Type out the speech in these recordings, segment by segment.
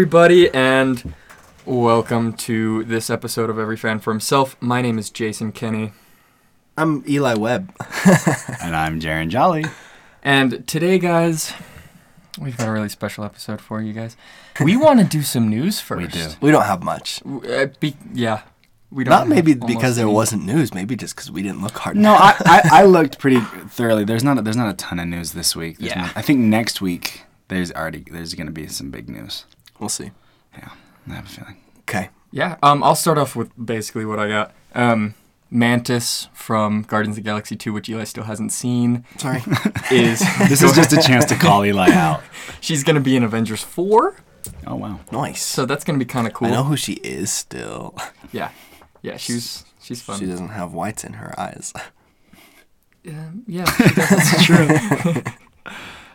everybody, and welcome to this episode of Every Fan for Himself. My name is Jason Kenny, I'm Eli Webb. And I'm Jaron Jolly. and today, guys, we've got a really special episode for you guys. We want to do some news first. We do. We don't have much. Uh, be- yeah, we don't. Not maybe have because there any- wasn't news. Maybe just because we didn't look hard. No, enough. I, I, I looked pretty thoroughly. There's not a, there's not a ton of news this week. There's Yeah. not- I think next week there's already there's gonna be some big news. We'll see. Yeah, I have a feeling. Okay. Yeah, um, I'll start off with basically what I got. Um, Mantis from Guardians of the Galaxy 2, which Eli still hasn't seen, Sorry. is This is just a chance to call Eli out. she's gonna be in Avengers 4, Oh wow. nice. so that's gonna be kind of cool. I know who she is still. Yeah, yeah, she's she's fun. She doesn't have whites in her eyes. Um, yeah, that's true.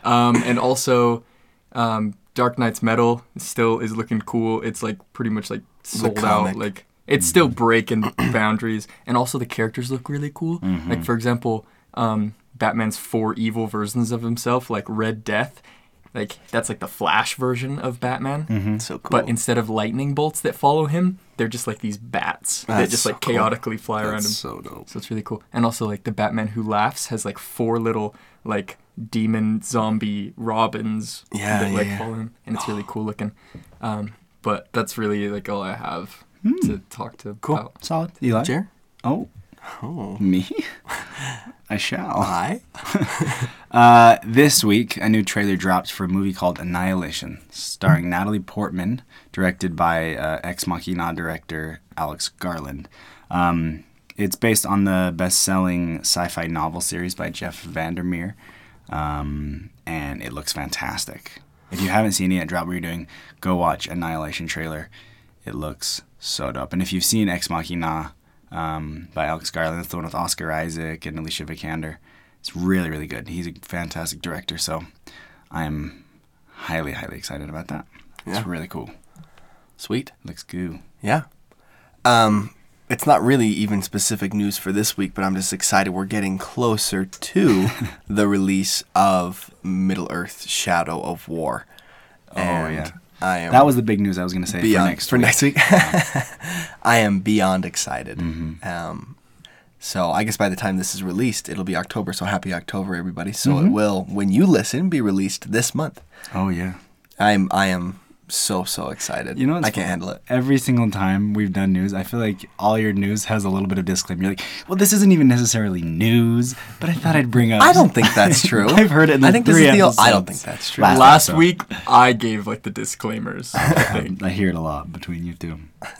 um, and also, um, Dark Nights Metal still is looking cool. It's like pretty much like sold out. Like it's still mm-hmm. breaking boundaries, and also the characters look really cool. Like mm-hmm. for example, um, Batman's four evil versions of himself, like Red Death. Like that's like the Flash version of Batman. Mm-hmm. So cool. But instead of lightning bolts that follow him, they're just like these bats that That's just so like cool. chaotically fly around him. So dope. So it's really cool. And also like the Batman who laughs has like four little like demon zombie robins Yeah, that yeah, like yeah. follow him. And it's really cool looking. Um, but that's really like all I have to talk to Cool. about. Solid. Eli. Jer? Oh, Oh. me? I shall. Hi. Uh, this week, a new trailer dropped for a movie called Annihilation, starring Natalie Portman, directed by uh, Ex Machina director Alex Garland. Um, it's based on the best-selling sci-fi novel series by Jeff VanderMeer, um, and it looks fantastic. If you haven't seen it yet, drop what you're doing. Go watch Annihilation trailer. It looks so dope. And if you've seen Ex Machina um, by Alex Garland, it's the one with Oscar Isaac and Alicia Vikander. It's really, really good. He's a fantastic director, so I am highly, highly excited about that. Yeah. It's really cool. Sweet. Looks goo. Yeah. Um, it's not really even specific news for this week, but I'm just excited we're getting closer to the release of Middle Earth: Shadow of War. Oh, yeah. I am That was the big news I was going to say beyond for next week. next week. I am beyond excited. Mm-hmm. Um, so I guess by the time this is released, it'll be October. So happy October, everybody! So Mm-hmm. it will, when you listen, be released this month. Oh, yeah. I'm I am so so excited. You know, what's I can't funny? handle it. Every single time we've done news, I feel like all your news has a little bit of disclaimer. You're like, well, this isn't even necessarily news, but I thought I'd bring up. I don't think that's true. I've heard it in I the think this is the. I don't think that's true. Last Last week I gave like the disclaimers. I. I hear it a lot between you two.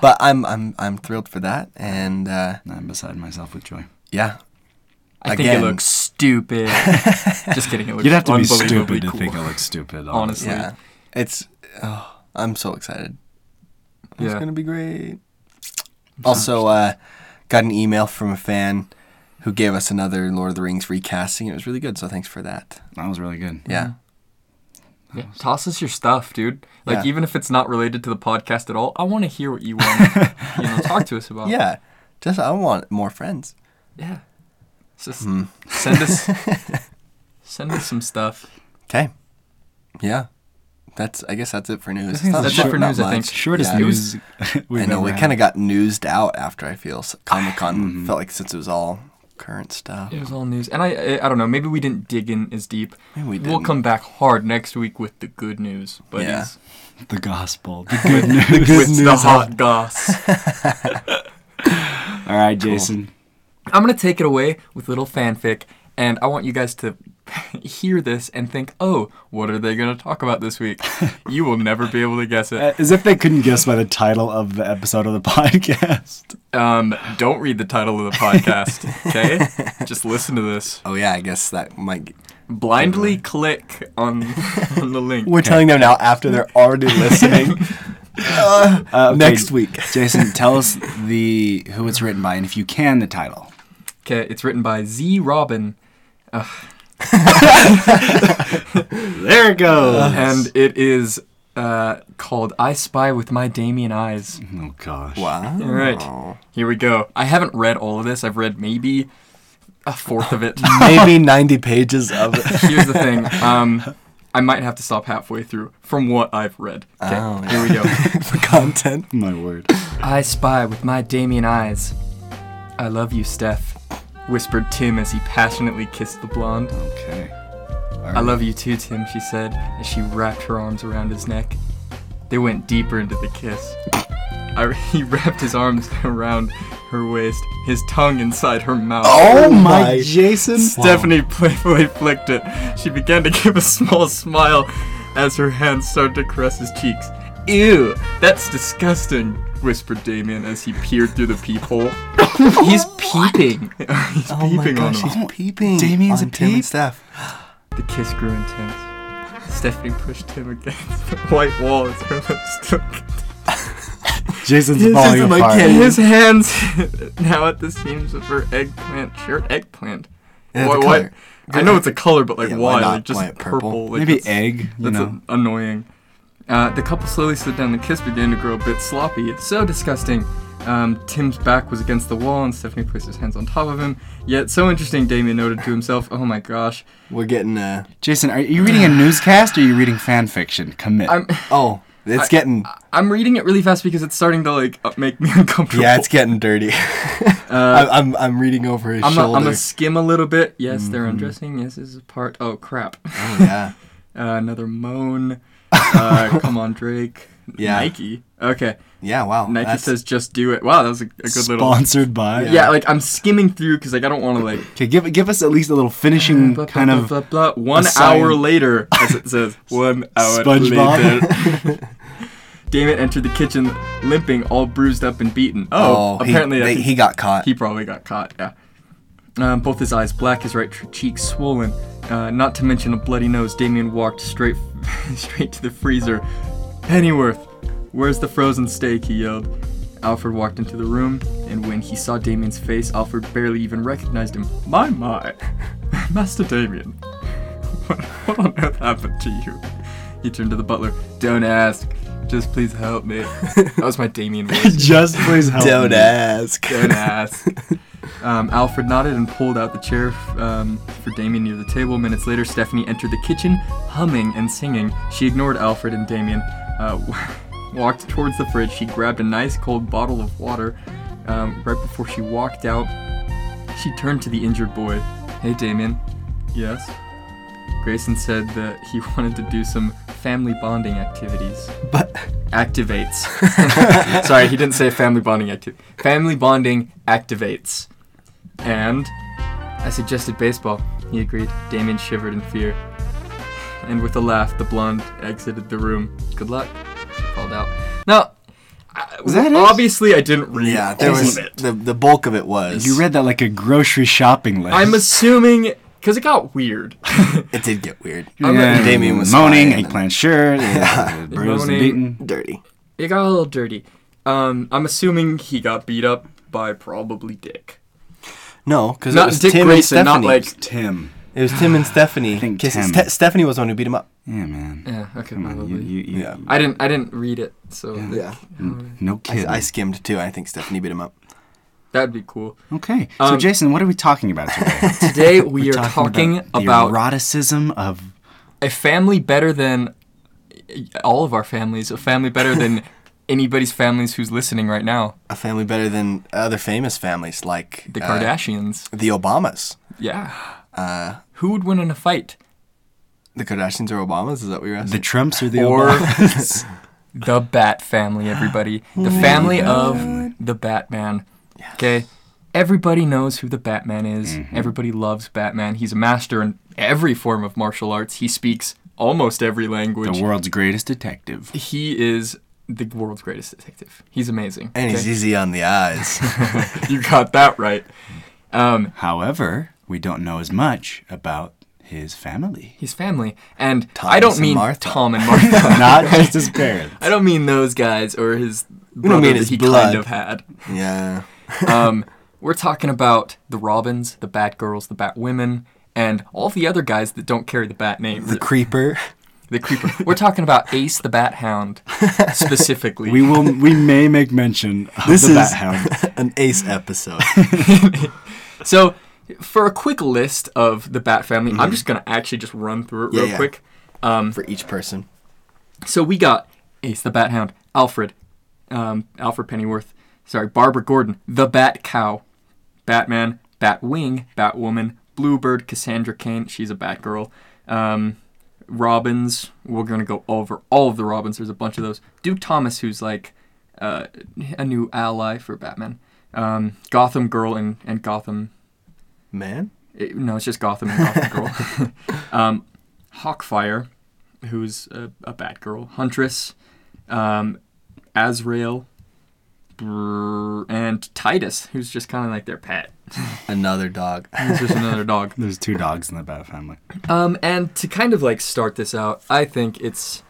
But I'm I'm I'm thrilled for that, and uh, I'm beside myself with joy. yeah, I think Again. it looks stupid. Just kidding. It looks You'd have to be unbelievably stupid to think it looks stupid. Honestly. yeah. It's. Oh, I'm so excited. It's Yeah. gonna be great. Also, uh, got an email from a fan who gave us another Lord of the Rings recasting. It was really good, so thanks for that. That was really good. Yeah. Yeah, toss us your stuff, dude. Like Yeah. even if it's not related to the podcast at all, I want to hear what you want. you know, talk to us about. Yeah. Just I want more friends. yeah. Just Hmm. send us, send us some stuff. Okay. Yeah. That's. I guess that's it for news. think It's not- that's it for news, I think. Shortest Yeah. news we've I know ever we kind of got newsed out after I feel Comic Con Mhm. felt like since it was all current stuff. It was all news, and I, I, I don't know. Maybe we didn't dig in as deep. Maybe we We'll come back hard next week with the good news. But Yeah. the gospel, the good news. with the hot goss. All right, Jason. I'm gonna take it away with a little fanfic, and I want you guys to hear this and think, "Oh, what are they gonna talk about this week?" you will never be able to guess it. As if they couldn't guess by the title of the episode of the podcast. Um, don't read the title of the podcast, okay? Just listen to this. Oh yeah, I guess that might. Get... Blindly click on on the link. We're telling them now after they're already listening. Uh, Uh, okay, Next week. Jason, tell us the who it's written by, and if you can, the title. Okay, it's written by Z Robin, There it goes. and it is uh, called "I Spy with My Damian Eyes." oh gosh. Wow. All right, here we go. I haven't read all of this. I've read maybe a fourth of it. Maybe 90 pages of it. Here's the thing. Um, I might have to stop halfway through from what I've read. Okay, Oh, here we go. the content. My word. I spy with my Damian eyes. I love you, Steph, whispered Tim as he passionately kissed the blonde. Okay. I love you too, Tim, she said as she wrapped her arms around his neck. They went deeper into the kiss. I, he wrapped his arms around her waist, his tongue inside her mouth. Oh, oh my Jason. Stephanie playfully flicked it. She began to give a small smile as her hands started to caress his cheeks. Ew, that's disgusting, whispered Damian as he peered through the peephole. He's peeping. He's Oh my peeping on gosh, him. he's peeping. Damian's on a Tim and? Steph. The kiss grew intense. Stephanie pushed him against the white wall as her lips took. Jason's This falling isn't like apart. Kenny. His hands now at the seams of her eggplant shirt. Eggplant. Yeah, why? why- I know it's a color, but like Yeah, why why? not? Like just Why purple. purple? Like Maybe that's- egg, you That's know. annoying. Uh, the couple slowly slid down. The kiss began to grow a bit sloppy. It's so disgusting. Um, Tim's back was against the wall, and Stephanie placed his hands on top of him. Yet so interesting, Damian noted to himself, "Oh my gosh, We're getting uh Jason, are you reading a newscast or are you reading fan fiction? Commit. I'm oh, it's I- getting I'm reading it really fast because it's starting to like uh, make me uncomfortable." yeah, it's getting dirty. Uh, I, I'm I'm reading over his I'm a, shoulder. I'm a skim a little bit. Yes, they're Mhm. undressing. Yes, this is a part. Oh crap! oh yeah, Uh, another moan. Uh, come on, Drake. Yeah. Nike. Okay. yeah. Wow. Nike that's- says just do it. Wow, that was a, a good little. Sponsored by. Yeah. like I'm skimming through because like I don't want to like. Okay, give give us at least a little finishing blah, blah, kind blah, of. blah, one aside- hour later, as it says, one hour SpongeBob. later. Damon entered the kitchen limping, all bruised up and beaten. Oh, Oh, he- apparently they- he got caught. He probably got caught. Yeah. Um, both his eyes black, his right cheek swollen. Uh, not to mention a bloody nose. Damian walked straight, straight to the freezer. Pennyworth, where's the frozen steak? He yelled. Alfred walked into the room, and when he saw Damian's face, Alfred barely even recognized him. My, my, Master Damian, what, what on earth happened to you? He turned to the butler. Don't ask. Just please help me. That was my Damian voice. Just please help. Me Don't me. ask. Don't ask. Um, Alfred nodded and pulled out the chair um, for Damian near the table. Minutes later, Stephanie entered the kitchen, humming and singing. She ignored Alfred and Damian, uh, walked towards the fridge. She grabbed a nice cold bottle of water. Um, right before she walked out, she turned to the injured boy. Hey, Damian. Yes? Grayson said that he wanted to do some family bonding activities But activates. Sorry, he didn't say family bonding active. Family bonding activates. And I suggested baseball. He agreed. Damian shivered in fear. And with a laugh, the blonde exited the room. Good luck, she called out. Now, I- Was that it? obviously I didn't read yeah, there all was of it. the the bulk of it was. You read that like a grocery shopping list. I'm assuming because it got weird. It did get weird. I'm Yeah, Damian was moaning, fine. eggplant shirt, yeah. bruised and Moaning. beaten. Dirty. it got a little dirty. Um, I'm assuming he got beat up by probably Dick. No, because it was Dick Tim Grayson, and not Stephanie. like Tim. it was Tim and Stephanie. I think 'Cause Tim. Ste- Stephanie was the one who beat him up. Yeah, man. Yeah, okay, Come on, you, probably. you, you, Yeah. I didn't I didn't read it, so Yeah. Yeah. n- no I, kidding. I skimmed too. I think Stephanie beat him up. that'd be cool. okay, so Um, Jason, what are we talking about today? Today we We're are talking, the about, eroticism of a family better than all of our families, a family better than anybody's families who's listening right now. A family better than other famous families like The uh, Kardashians. the Obamas. Yeah. Uh, Who would win in a fight? the Kardashians or Obamas? Is that what you're asking? the? Trumps or the Or Obamas. the Bat family, everybody. The family of the Batman. Okay? Everybody knows who the Batman is. Everybody loves Batman. He's a master in every form of martial arts. He speaks almost every language. the world's greatest detective. he is the world's greatest detective. He's amazing. and he's easy on the eyes. you got that right. Um, However, we don't know as much about his family. his family, and Thomas I don't mean Martha. Tom and Martha. Not just his parents. I don't mean those guys or his don't brother mean that his he blood. kind of had. yeah. Um, we're talking about the Robins, the Batgirls, the Batwomen, and all the other guys that don't carry the Bat name. The Creeper. The Creeper. We're talking about Ace the Bat Hound specifically. We will. We may make mention of This the is Bat Hound. an ace episode. So, for a quick list of the Bat family, I'm just gonna actually just run through it Mm-hmm. Yeah, real yeah. quick. Um, for each person. so we got Ace the Bat Hound, Alfred, um, Alfred Pennyworth, sorry, Barbara Gordon, the Bat Cow, Batman, Batwing, Batwoman, Bluebird, Cassandra Cain, she's a Batgirl, um, Robins, we're gonna go over all of the Robins. There's a bunch of those. Duke Thomas, who's like uh, a new ally for Batman. Um, Gotham Girl and, and Gotham Man? it- no, it's just Gotham and Gotham Girl. um, Hawkfire, who's a, a Batgirl. Huntress, um, Azrael, and Titus, who's just kind of like their pet. Another dog. He's just another dog. There's two dogs in the Bat family. Um, and to kind of like start this out, I think it's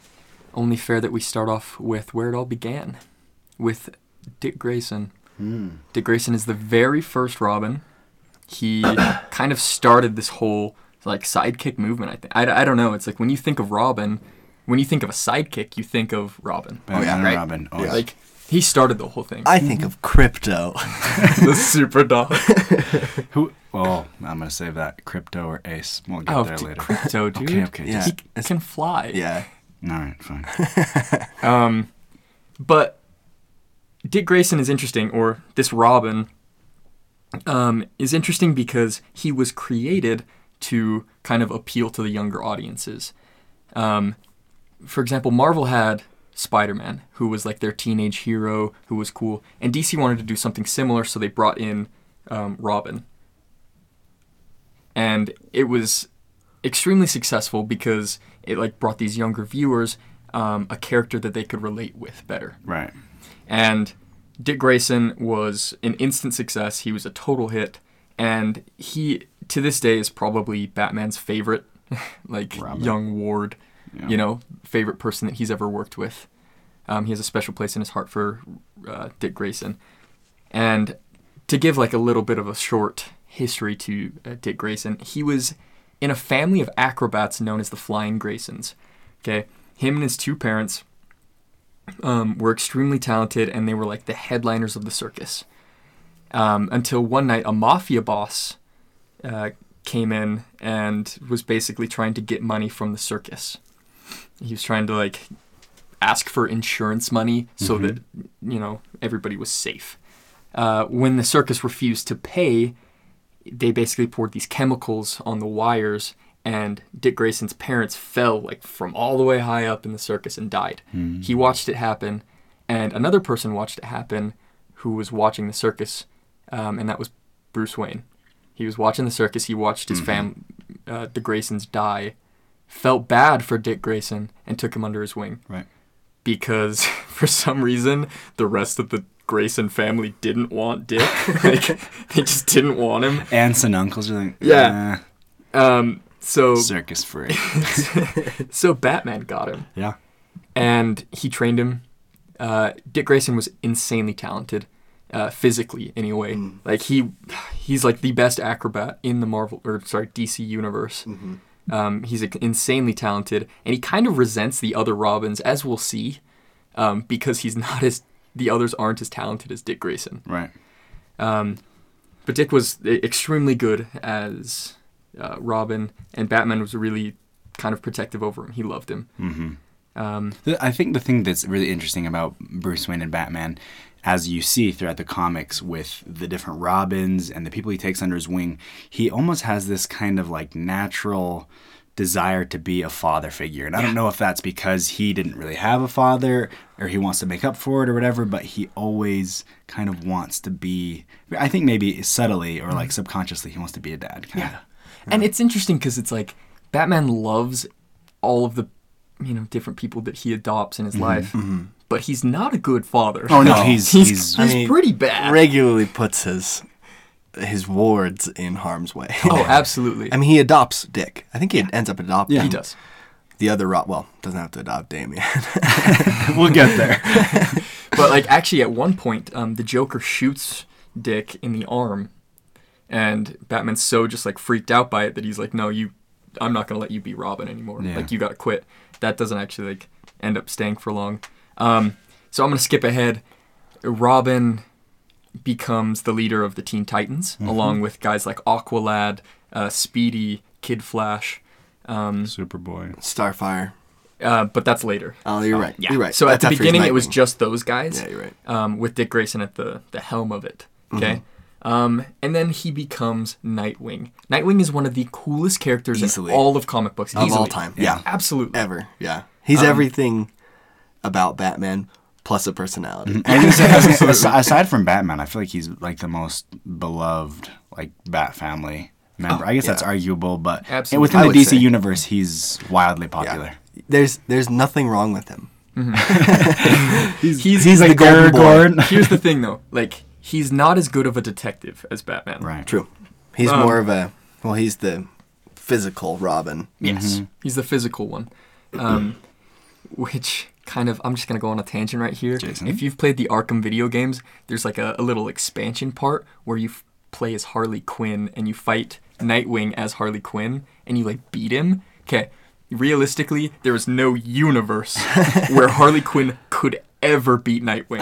only fair that we start off with where it all began, with Dick Grayson. Dick Grayson is the very first Robin. He kind of started this whole like sidekick movement. I think I, I don't know. It's like when you think of Robin, when you think of a sidekick, you think of Robin. Batman and right? Robin. Oh, Yeah. yeah. Like he started the whole thing. I think of Krypto. the super dog. Who? Well, I'm gonna save that. Krypto or Ace. We'll get Oh, there d- later. Krypto, dude. Okay, okay. Yeah. Just, He can fly. yeah. all right, fine. Um, but Dick Grayson is interesting, or this Robin um, is interesting because he was created to kind of appeal to the younger audiences. Um, for example, Marvel had Spider Man, who was like their teenage hero, who was cool, and DC wanted to do something similar, so they brought in um, Robin. And it was extremely successful because it like brought these younger viewers um, a character that they could relate with better. Right. And Dick Grayson was an instant success. He was a total hit, and he to this day is probably Batman's favorite, like Robin. young ward, Yeah. you know, favorite person that he's ever worked with. Um, he has a special place in his heart for uh, Dick Grayson, and to give like a little bit of a short history to uh, Dick Grayson, he was in a family of acrobats known as the Flying Graysons. Okay, him and his two parents um, were extremely talented, and they were like the headliners of the circus. Um, until one night, a mafia boss uh, came in and was basically trying to get money from the circus. He was trying to like ask for insurance money so that you know everybody was safe. Uh, when the circus refused to pay, they basically poured these chemicals on the wires, and Dick Grayson's parents fell like from all the way high up in the circus and died. He watched it happen, and another person watched it happen who was watching the circus, um, and that was Bruce Wayne. He was watching the circus. He watched his fam, uh, the Graysons die, felt bad for Dick Grayson, and took him under his wing Right. because for some reason the rest of the Grayson family didn't want Dick. like they just didn't want him. Aunts and uncles are like, Yeah. Um, so circus freak. so Batman got him, yeah. and he trained him. Uh, Dick Grayson was insanely talented, uh, physically anyway. Like he, he's like the best acrobat in the Marvel or sorry DC universe. Um, he's insanely talented, and he kind of resents the other Robins, as we'll see, um, because he's not as the others aren't as talented as Dick Grayson. Right. Um, but Dick was extremely good as uh, Robin, and Batman was really kind of protective over him. He loved him. Mm-hmm. Um, I think the thing that's really interesting about Bruce Wayne and Batman, as you see throughout the comics with the different Robins and the people he takes under his wing, he almost has this kind of like natural desire to be a father figure. And I don't know if that's because he didn't really have a father or he wants to make up for it or whatever, but he always kind of wants to be I think maybe subtly or like mm-hmm. subconsciously he wants to be a dad. Kind yeah. And it's interesting because it's like Batman loves all of the, you know, different people that he adopts in his mm-hmm. life, mm-hmm. But he's not a good father. Oh, no, he's- he's, he's- he's I mean, pretty bad. Regularly puts his his wards in harm's way. oh, absolutely. I mean, he adopts Dick. I think he ends up adopting Yeah, he does. the other Rob. Well, doesn't have to adopt Damian. we'll get there. But like actually, at one point, um, the Joker shoots Dick in the arm, and Batman's so just like freaked out by it that he's like, "No, you, I'm not gonna let you be Robin anymore. Yeah. Like you gotta quit." That doesn't actually like end up staying for long. Um, so I'm gonna skip ahead. Robin becomes the leader of the Teen Titans, along with guys like Aqualad, uh, Speedy, Kid Flash. um, Superboy. Starfire. uh, but that's later. Oh, you're right. Yeah. You're right. So That's at the beginning, it was just those guys. Yeah, you're right. Um, with Dick Grayson at the the helm of it. Mm-hmm. Okay. Um, and then he becomes Nightwing. Nightwing is one of the coolest characters Easily. in all of comic books. Of all Easily. time, yeah. Absolutely. Ever. Yeah. He's Um, everything about Batman plus a personality. I was say, aside, aside from Batman, I feel like he's like the most beloved like Bat family member. I guess that's arguable, but Absolutely. within the DC say. universe, he's wildly popular. Yeah. There's there's nothing wrong with him. He's, He's the golden boy. Aragorn. Here's the thing, though. Like, he's not as good of a detective as Batman. Right. True. He's Um, more of a well, he's the physical Robin. Yes. He's the physical one. Um, which kind of, I'm just to go on a tangent right here. Jason? If you've played the Arkham video games, there's like a, a little expansion part where you f- play as Harley Quinn and you fight Nightwing as Harley Quinn and you like beat him. Okay. Realistically, there is no universe where Harley Quinn could ever beat Nightwing.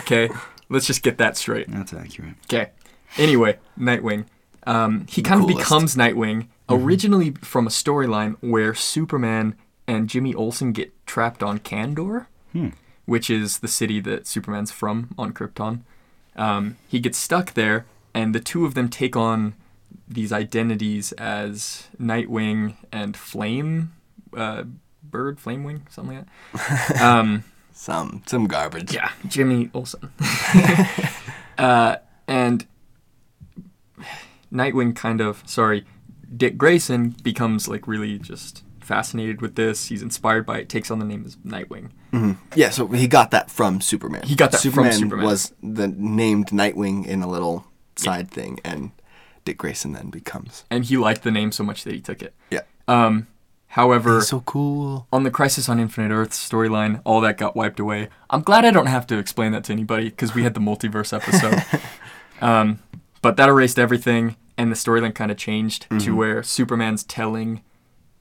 Okay. Let's just get that straight. That's accurate. Okay. Anyway, Nightwing. Um, he kind of becomes Nightwing originally from a storyline where Superman and Jimmy Olsen get trapped on Kandor, which is the city that Superman's from on Krypton. Um, he gets stuck there, and the two of them take on these identities as Nightwing and Flame, uh, Bird, Flamewing, something like that. Um, Some some garbage. yeah, Jimmy Olsen. uh, and Nightwing kind of, sorry, Dick Grayson becomes like really just fascinated with this. He's inspired by it, takes on the name of Nightwing. Yeah, so he got that from Superman. He got that from Superman Superman. was the named Nightwing in a little side thing, and Dick Grayson then becomes. And he liked the name so much that he took it. Yeah. Um, however, He's so cool. on the Crisis on Infinite Earth storyline, all that got wiped away. I'm glad I don't have to explain that to anybody because we had the multiverse episode. um, but that erased everything, and the storyline kind of changed to where Superman's telling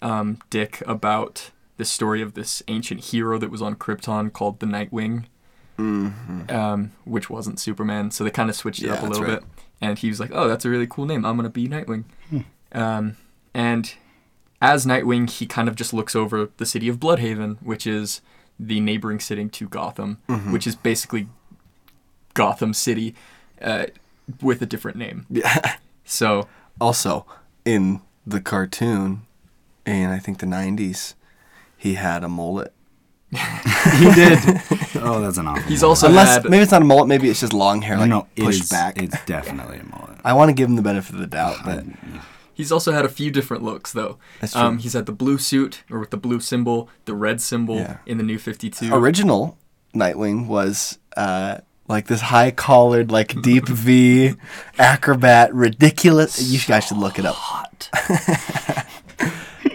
um, Dick about the story of this ancient hero that was on Krypton called the Nightwing, um, which wasn't Superman. So they kind of switched it up a little right. bit. And he was like, "Oh, that's a really cool name. I'm gonna be Nightwing." Um, and as Nightwing, he kind of just looks over the city of Blüdhaven, which is the neighboring city to Gotham, Mm-hmm. which is basically Gotham City uh, with a different name. Yeah. So Also, in the cartoon, in I think the '90s, he had a mullet. He did. oh, that's an awful. he's mullet. also Unless had maybe it's not a mullet, maybe it's just long hair, no, like no, pushed is- back. It's definitely a mullet. I want to give him the benefit of the doubt, but he's also had a few different looks though. That's true. Um, he's had the blue suit or with the blue symbol, the red symbol Yeah. in the New Fifty Two. original Nightwing was uh, like this high collared, like deep V acrobat, ridiculous. You guys should look it up. Hot.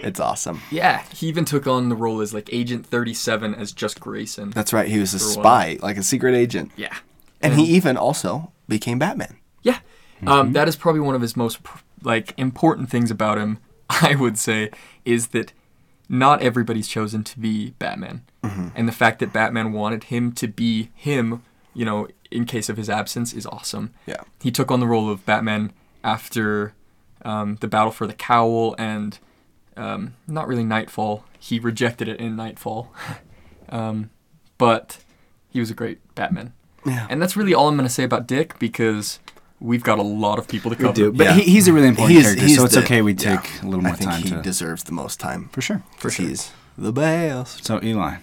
It's awesome. yeah, he even took on the role as like Agent Thirty Seven as just Grayson. That's right. He was a spy, like a secret agent, yeah. and he even also became Batman. Yeah. Um, that is probably one of his most like important things about him. I would say is that not everybody's chosen to be Batman, and the fact that Batman wanted him to be him, you know, in case of his absence, is awesome. Yeah. He took on the role of Batman after um, the battle for the cowl and um, not really Nightfall. He rejected it in Nightfall, um, but he was a great Batman. Yeah. And that's really all I'm going to say about Dick because we've got a lot of people to cover. We do, but Yeah. he, he's a really important He's- character, he's so it's the- okay we yeah. take a little more I more think time he to. deserves the most time for sure. for sure, He's the best. So Eli.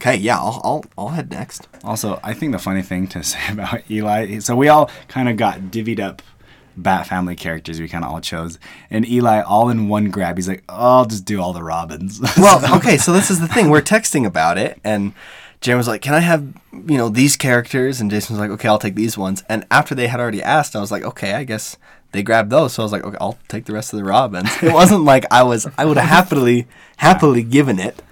Okay, yeah, I'll, I'll I'll head next. Also, I think the funny thing to say about Eli, so we all kind of got divvied up Bat family characters we kind of all chose, and Eli all in one grab. He's like, oh, "I'll just do all the Robins." Well, okay, so this is the thing. We're texting about it, and Jen was like, "Can I have you know these characters?" And Jason was like, "Okay, I'll take these ones." And after they had already asked, I was like, "Okay, I guess they grabbed those." So I was like, "Okay, I'll take the rest of the Robins." It wasn't like I was. I would have happily happily given it.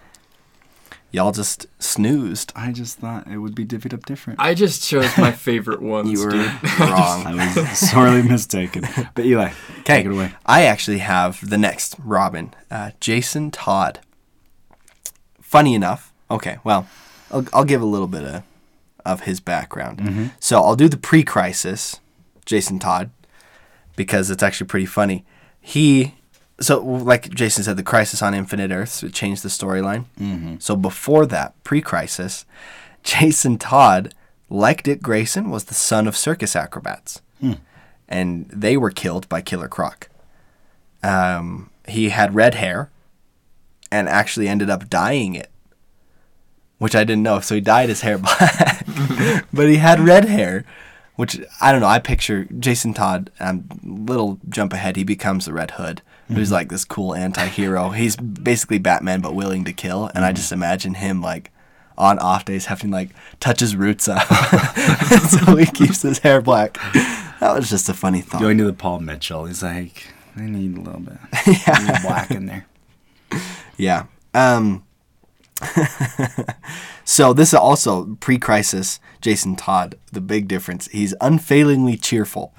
Y'all just snoozed. I just thought it would be divvied up different. I just chose my favorite ones, You were dude. wrong. I was sorely mistaken. But Eli, take it away. I actually have the next Robin, uh, Jason Todd. Funny enough, okay, well, I'll, I'll give a little bit of, of his background. So I'll do the pre crisis Jason Todd because it's actually pretty funny. He so like Jason said, the Crisis on Infinite Earths it changed the storyline. Mm-hmm. So before that, pre-Crisis, Jason Todd, like Dick Grayson, was the son of circus acrobats, and they were killed by Killer Croc. Um, he had red hair, and actually ended up dyeing it, which I didn't know. So he dyed his hair black, but he had red hair, which I don't know. I picture Jason Todd. Um, little jump ahead, he becomes the Red Hood, who's like this cool anti-hero. He's basically Batman, but willing to kill. And I just imagine him like on off days having to like touch his roots up, so he keeps his hair black. That was just a funny thought. Going to the Paul Mitchell, he's like, I need a little bit, little black in there. Yeah. Um, so this is also pre-crisis Jason Todd. The big difference, he's unfailingly cheerful,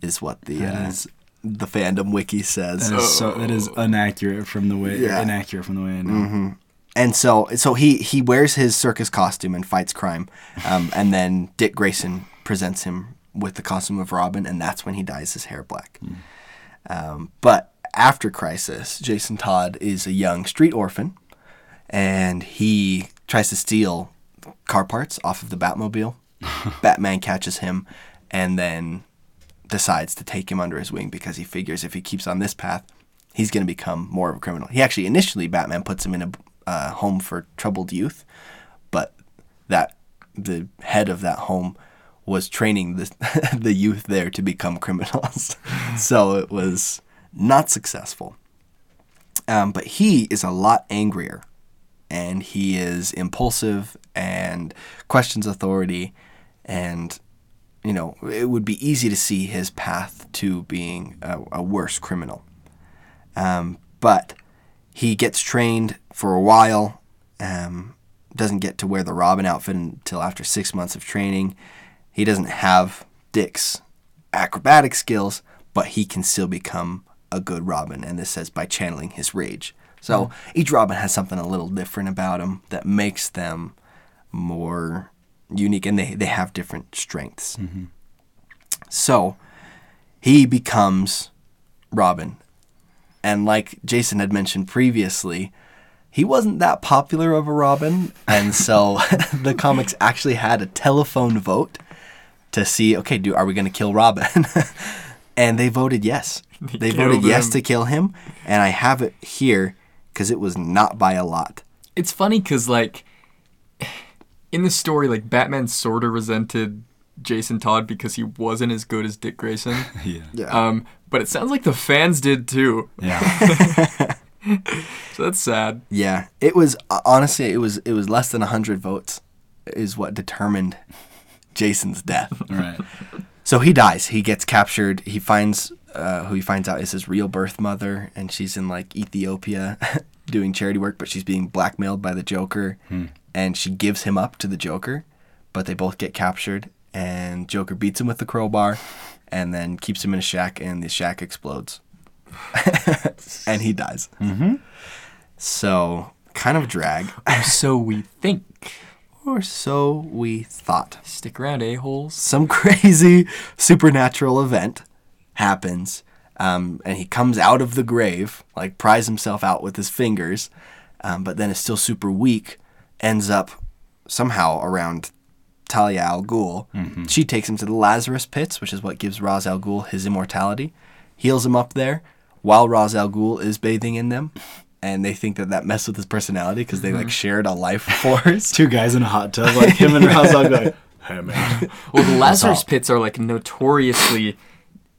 is what the uh, is- the fandom wiki says. That is so that is inaccurate from the way Yeah. inaccurate from the way I know. And so so he he wears his circus costume and fights crime, um, and then Dick Grayson presents him with the costume of Robin, and that's when he dyes his hair black. Um, but after Crisis, Jason Todd is a young street orphan, and he tries to steal car parts off of the Batmobile. Batman catches him, and then decides to take him under his wing because he figures if he keeps on this path, he's going to become more of a criminal. He actually initially Batman puts him in a uh, home for troubled youth, but that the head of that home was training the the youth there to become criminals, so it was not successful. Um, but he is a lot angrier, and he is impulsive and questions authority, and you know, it would be easy to see his path to being a, a worse criminal. Um, but he gets trained for a while, um, doesn't get to wear the Robin outfit until after six months of training. He doesn't have Dick's acrobatic skills, but he can still become a good Robin, and this says by channeling his rage. So each Robin has something a little different about him that makes them more unique, and they, they have different strengths. Mm-hmm. So he becomes Robin. And like Jason had mentioned previously, he wasn't that popular of a Robin. And so the comics actually had a telephone vote to see okay, do are we going to kill Robin? and they voted yes. They, voted killed yes to kill him. And I have it here because it was not by a lot. It's funny because like in the story, like Batman sort of resented Jason Todd because he wasn't as good as Dick Grayson. Yeah. Um, but it sounds like the fans did too. Yeah. So that's sad. Yeah, it was uh, honestly it was it was less than hundred votes, is what determined Jason's death. right. So he dies. He gets captured. He finds uh, who he finds out is his real birth mother, and she's in like Ethiopia doing charity work, but she's being blackmailed by the Joker, and she gives him up to the Joker, but they both get captured, and Joker beats him with the crowbar, and then keeps him in a shack, and the shack explodes, and he dies. Mm-hmm. So kind of drag, Or so we think. or so we thought Stick around, a holes. some crazy supernatural event happens, um, and he comes out of the grave, like pries himself out with his fingers, um, but then is still super weak. Ends up somehow around Talia al Ghul. Mm-hmm. She takes him to the Lazarus pits, which is what gives Ra's al Ghul his immortality. Heals him up there while Ra's al Ghul is bathing in them. And they think that that messed with his personality because they like mm-hmm. shared a life force. Two guys in a hot tub, like him and Ra's al Ghul. Hey man. Well, the Lazarus all. pits are like notoriously,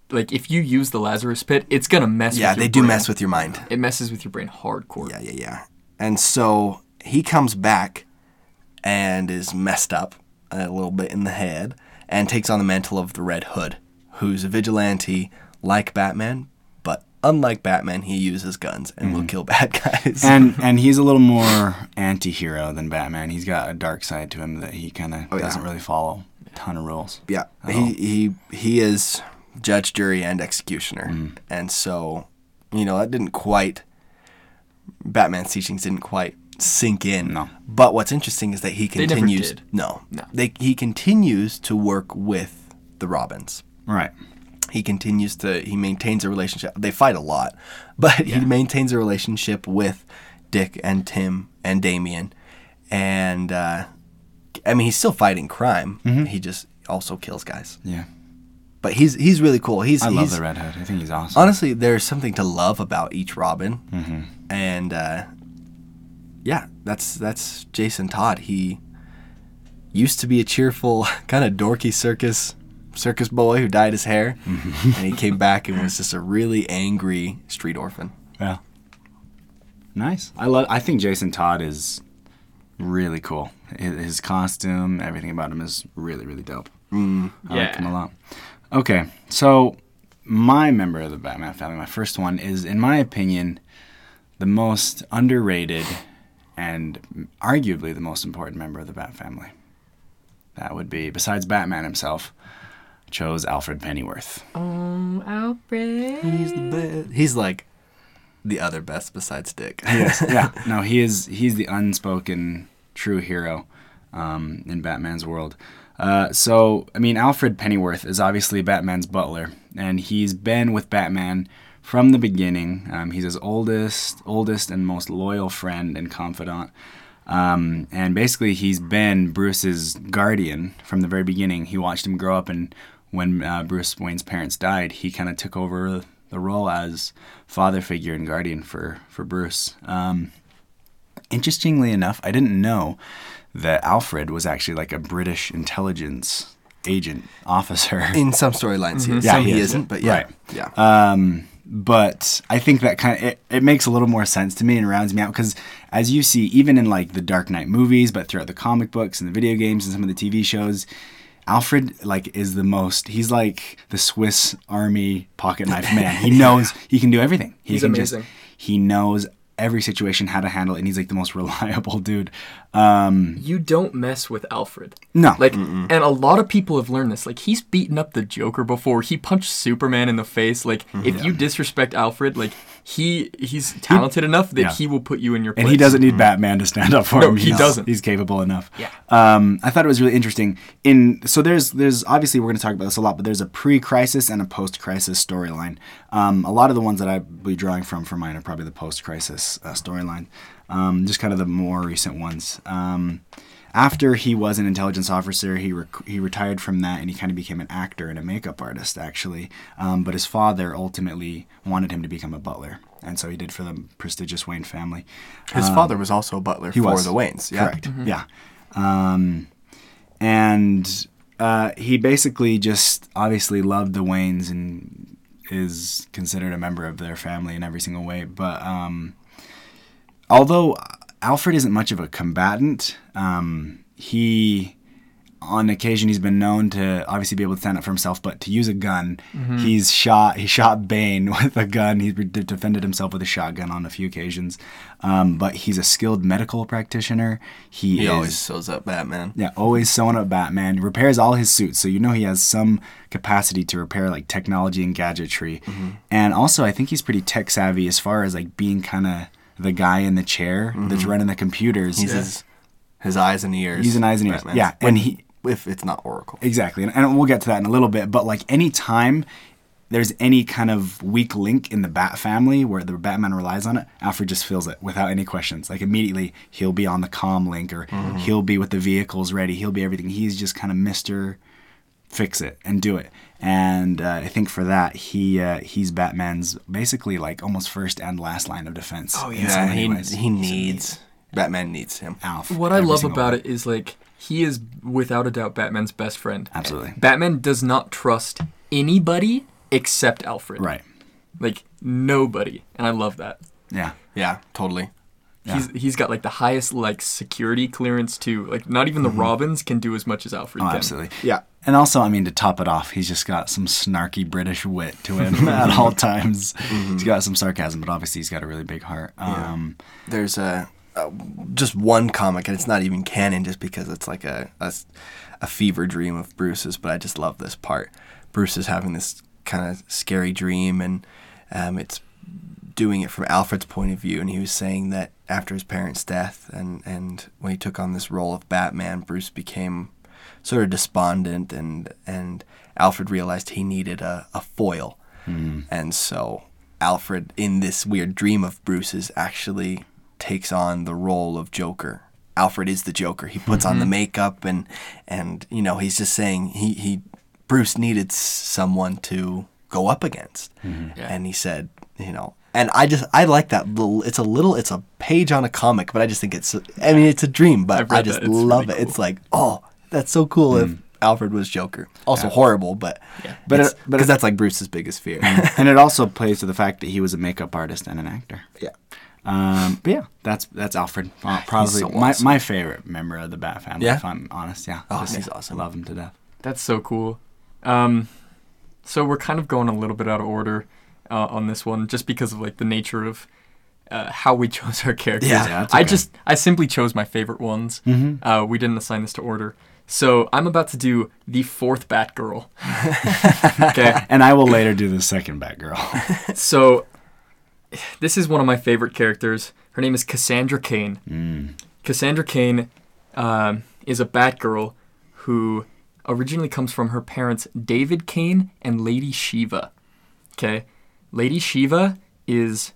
like if you use the Lazarus pit, it's gonna mess. yeah, with your they do brain. mess with your mind. It messes with your brain hardcore. Yeah, yeah, yeah. And so he comes back and is messed up a little bit in the head and takes on the mantle of the Red Hood, who's a vigilante like Batman, but unlike Batman, he uses guns and will mm-hmm. kill bad guys. And and he's a little more anti-hero than Batman. He's got a dark side to him that he kind of Oh, yeah. doesn't really follow a ton of rules. yeah, he, he he is judge, jury, and executioner, mm-hmm. and so you know that didn't quite Batman's teachings didn't quite sink in. No. But what's interesting is that he They never continues. did. No, No. They, he continues to work with the Robins. Right. he continues to he maintains a relationship. They fight a lot, but he maintains a relationship with Dick and Tim and Damian, and uh, I mean he's still fighting crime. Mm-hmm. He just also kills guys. Yeah. But he's he's really cool. He's I love he's, the Red Hood. I think he's awesome. honestly there's something to love about each Robin, Mm-hmm. and uh, yeah, that's that's Jason Todd. He used to be a cheerful, kind of dorky circus circus boy who dyed his hair, Mm-hmm. and he came back and was just a really angry street orphan. Yeah. Nice. I love. I think Jason Todd is really cool. His, his costume, everything about him is really, really dope. I like him a lot. Okay, so my member of the Batman family, my first one, is, in my opinion, the most underrated and arguably the most important member of the Bat family. That would be, besides Batman himself, chose Alfred Pennyworth. Um, Alfred. He's the best. He's like the other best besides Dick. Yes, yeah. No, he is. He's the unspoken true hero um, in Batman's world. Uh, so, I mean, Alfred Pennyworth is obviously Batman's butler, and he's been with Batman from the beginning. Um, he's his oldest, oldest and most loyal friend and confidant. Um, and basically, he's been Bruce's guardian from the very beginning. He watched him grow up, and when uh, Bruce Wayne's parents died, he kind of took over the role as father figure and guardian for for Bruce. Um, interestingly enough, I didn't know that Alfred was actually like a British intelligence agent officer. In some storylines, he is. Yeah, some he he, is. isn't, but yeah, Right. yeah. Um, but I think that kind of it, it makes a little more sense to me and rounds me out because as you see, even in like the Dark Knight movies, but throughout the comic books and the video games and some of the TV shows, Alfred like is the most. He's like the Swiss Army pocket knife man. He knows he can do everything. He He's amazing. he knows every situation how to handle it, and he's like the most reliable dude. Um, You don't mess with Alfred. no, Like, and a lot of people have learned this. Like, he's beaten up the Joker before. He punched Superman in the face. Like, Mm-hmm. if you disrespect Alfred, like he he's talented enough that Yeah. he will put you in your place. And he doesn't need Batman to stand up for No, him. he He's- doesn't. He's capable enough. Yeah. Um, I thought it was really interesting. In so there's there's obviously we're going to talk about this a lot, but there's a pre-crisis and a post-crisis storyline. Um, a lot of the ones that I'll be drawing from for mine are probably the post-crisis uh, storyline. Um, just kind of the more recent ones. Um, after he was an intelligence officer, he rec- he retired from that and he kind of became an actor and a makeup artist actually. Um, but his father ultimately wanted him to become a butler, and so he did for the prestigious Wayne family. His father was also a butler He for was. the Waynes. Yeah. Correct. Yeah. Um, and uh, he basically just obviously loved the Waynes and is considered a member of their family in every single way. But um, although Alfred isn't much of a combatant, um, he on occasion he's been known to obviously be able to stand up for himself, but to use a gun, he's shot. He shot Bane with a gun. He defended himself with a shotgun on a few occasions. Um, but he's a skilled medical practitioner. He, He is always sews up Batman. yeah, always sewing up Batman. Repairs all his suits, so you know he has some capacity to repair like technology and gadgetry. And also, I think he's pretty tech savvy as far as like being kind of the guy in the chair that's mm-hmm. running the computers. He's his, his eyes and ears. He's an eyes and ears. Batman's. Yeah, When and he if it's not Oracle. exactly, and, and we'll get to that in a little bit. But like any time there's any kind of weak link in the Bat family where the Batman relies on it, Alfred just fills it without any questions. Like immediately he'll be on the comm link or mm-hmm. he'll be with the vehicles ready. He'll be everything. He's just kind of Mister fix it and do it. And uh, I think for that he uh, he's Batman's basically like almost first and last line of defense. Oh Yeah, he, he needs Batman needs him. Alf. What I love about way. it is like he is without a doubt Batman's best friend. Absolutely. Batman does not trust anybody except Alfred. Right. Like nobody, and I love that. Yeah. Yeah, totally. Yeah. He's he's got like the highest like security clearance too. Like not even the Robins can do as much as Alfred Mm-hmm. Oh, can. absolutely. Yeah. And also, I mean, to top it off, he's just got some snarky British wit to him at all times. He's got some sarcasm, but obviously he's got a really big heart. Um, There's a, a just one comic, and it's not even canon, just because it's like a a fever dream of Bruce's. But I just love this part. Bruce is having this kind of scary dream, and um, it's doing it from Alfred's point of view. And he was saying that after his parents' death, and and when he took on this role of Batman, Bruce became sort of despondent, and and Alfred realized he needed a, a foil, hmm. and so Alfred, in this weird dream of Bruce's, actually takes on the role of Joker. Alfred is the Joker. He puts on the mm-hmm. makeup and and you know he's just saying he he Bruce needed someone to go up against, mm-hmm. Yeah. and he said you know. And I just I like that little. It's a little. It's a page on a comic, but I just think it's. I mean, it's a dream, but I've I just love really it. It's like, oh, that's so cool if Alfred was Joker. Also horrible, but Yeah. But but it- but because that's like Bruce's biggest fear. and it also plays to the fact that he was a makeup artist and an actor. yeah. Um, but yeah, that's that's Alfred. Uh, probably so my, awesome. my favorite member of the Bat family. Yeah? If I'm honest, yeah. Oh, Just he's awesome. Love him to death. That's so cool. Um, so we're kind of going a little bit out of order uh, on this one, just because of like the nature of uh, how we chose our characters. Yeah. Yeah, that's I just I simply chose my favorite ones. Mhm. Uh, we didn't assign this to order. So I'm about to do the fourth Batgirl. okay. And I will later do the second Batgirl. So this is one of my favorite characters. Her name is Cassandra Cain. mm. Cassandra Cain um, is a Batgirl who originally comes from her parents David Cain and Lady Shiva. Okay, Lady Shiva is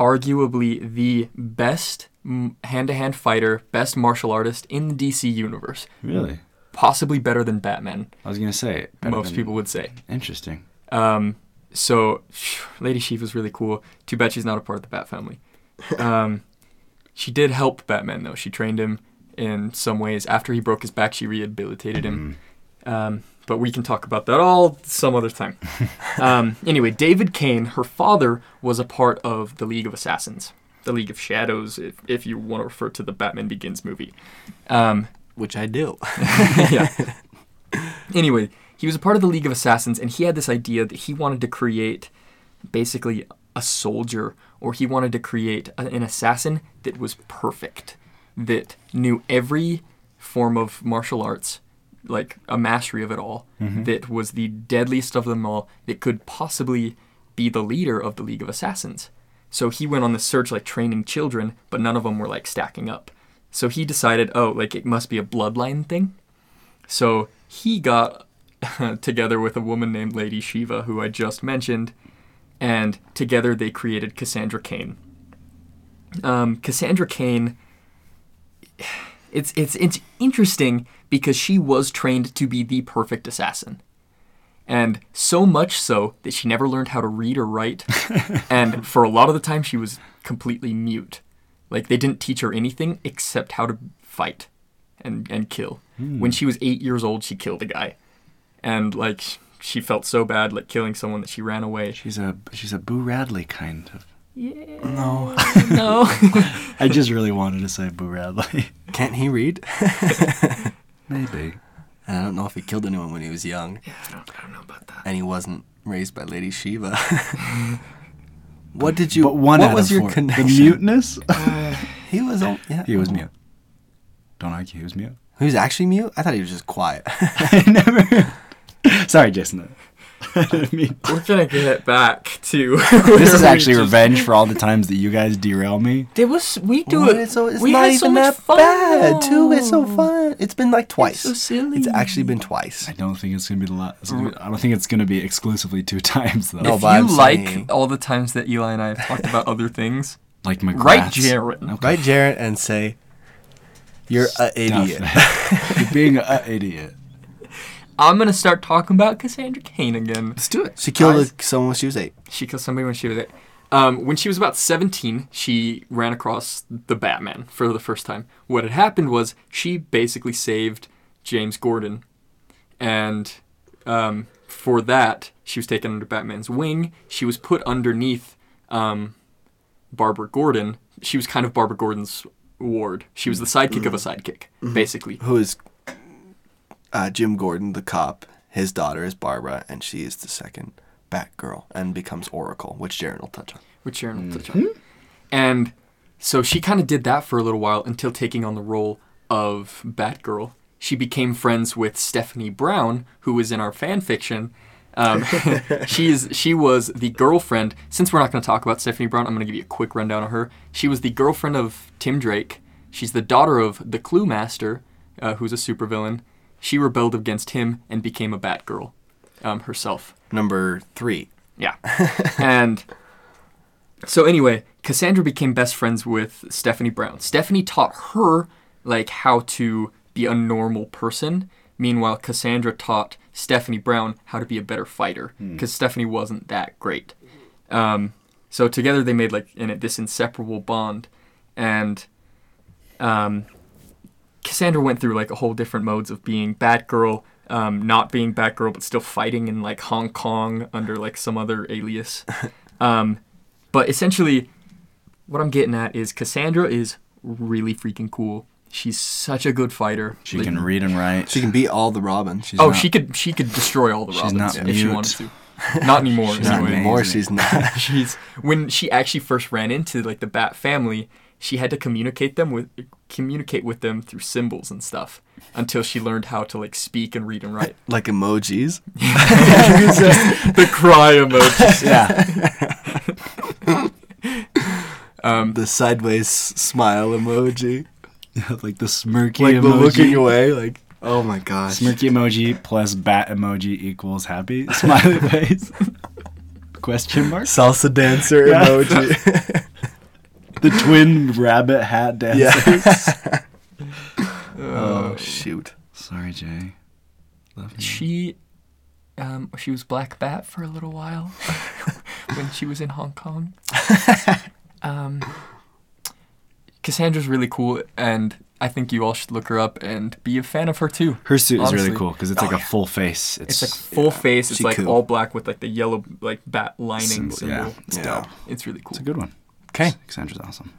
arguably the best mm, hand-to-hand fighter, best martial artist in the DC universe. Really? Possibly better than Batman. I was gonna say. most people would say. Interesting. Um, so Lady Shiva's really cool. Too bad she's not a part of the Bat family. Um, she did help Batman though. She trained him in some ways. After he broke his back, she rehabilitated him. Um, but we can talk about that all some other time. um, anyway, David Cain, her father, was a part of the League of Assassins, the League of Shadows, if, if you want to refer to the Batman Begins movie. Um, Which I do. yeah. Anyway, he was a part of the League of Assassins, and he had this idea that he wanted to create basically a soldier, or he wanted to create a, an assassin that was perfect, that knew every form of martial arts, like a mastery of it all, that was the deadliest of them all, that could possibly be the leader of the League of Assassins. So he went on this search, like training children, but none of them were like stacking up. So he decided, oh, like it must be a bloodline thing. So he got together with a woman named Lady Shiva, who I just mentioned, and together they created Cassandra Cain. Um, Cassandra Cain, it's it's it's interesting because she was trained to be the perfect assassin, and so much so that she never learned how to read or write, and for a lot of the time she was completely mute. Like they didn't teach her anything except how to fight and and kill. Hmm. When she was eight years old, she killed a guy, and like she felt so bad like killing someone that she ran away. She's a she's a Boo Radley kind of. Yeah. No. no. I just really wanted to say Boo Radley. Can't he read? Maybe. And I don't know if he killed anyone when he was young, yeah, I don't, I don't know about that. and he wasn't raised by Lady Shiva. what did you? But one what was your four. connection? The muteness. Uh, he was. al- Yeah. he was mute. Don't argue. He was mute. He was actually mute. I thought he was just quiet. I never. Sorry, Jason. I didn't mean- We're gonna get back to. this is actually revenge for all the times that you guys derail me. It was. We do What? it. It's, so, it's we not had so even much that fun, bad, too. It's so fun. It's been like twice. so silly. It's actually been twice. I don't think it's gonna be the last. I don't think it's gonna be exclusively two times though. No, if but you I'm like saying- all the times that Eli and I have talked about other things, like McGrath's. right, Jarrett? Okay. Right, Jarrett, and say, "You're an idiot." You're being an idiot. I'm gonna start talking about Cassandra Cain again. Let's do it. She killed Guys. someone when she was eight. She killed somebody when she was eight. Um, when she was about 17, she ran across the Batman for the first time. What had happened was she basically saved James Gordon, and um, for that, she was taken under Batman's wing. She was put underneath um, Barbara Gordon. She was kind of Barbara Gordon's ward. She was the sidekick of a sidekick, basically. Who is uh, Jim Gordon, the cop? His daughter is Barbara, and she is the second Batgirl, and becomes Oracle, which Jarrett will touch on. which Sharon will touch on. And so she kind of did that for a little while until taking on the role of Batgirl. She became friends with Stephanie Brown, who was in our fan fiction. Um, she is she was the girlfriend. Since we're not going to talk about Stephanie Brown, I'm going to give you a quick rundown of her. She was the girlfriend of Tim Drake. She's the daughter of the Cluemaster, uh, who's a supervillain, she rebelled against him and became a Batgirl um, herself. Number three. Yeah. and so anyway, Cassandra became best friends with Stephanie Brown. Stephanie taught her like how to be a normal person. Meanwhile, Cassandra taught Stephanie Brown how to be a better fighter because Stephanie wasn't that great. Um, so together they made like in this inseparable bond, and um, Cassandra went through like a whole different modes of being Batgirl, um, not being Batgirl, but still fighting in like Hong Kong under like some other alias. um, but essentially, what I'm getting at is Cassandra is really freaking cool. She's such a good fighter. She Like, can read and write. She can beat all the Robins. She's oh, not- she could she could destroy all the She's Robins not if she mute. wanted to. Not anymore. She's not anyway. amazing. More, she's not. She's when she actually first ran into like the Bat family, she had to communicate them with communicate with them through symbols and stuff until she learned how to like speak and read and write. like emojis. the cry emoji. yeah, Um, The sideways smile emoji. like the smirky Like the emoji. looking away. Like, oh my gosh. Smirky emoji plus bat emoji equals happy smiley face. Question mark. Salsa dancer Yeah. emoji. The twin rabbit hat dancers. yeah. oh, shoot. Sorry, Jay. Love you. she um, she was Black Bat for a little while when she was in Hong Kong. Um, Cassandra's really cool, and I think you all should look her up and be a fan of her too. Her suit is really cool because it's Oh, like a yeah. full face. It's It's, like full face. It's she like cool. all black with like the yellow like bat lining Symbol, symbol. yeah. It's Yeah. dope. It's really cool. it's a good one. Okay. Cassandra's awesome.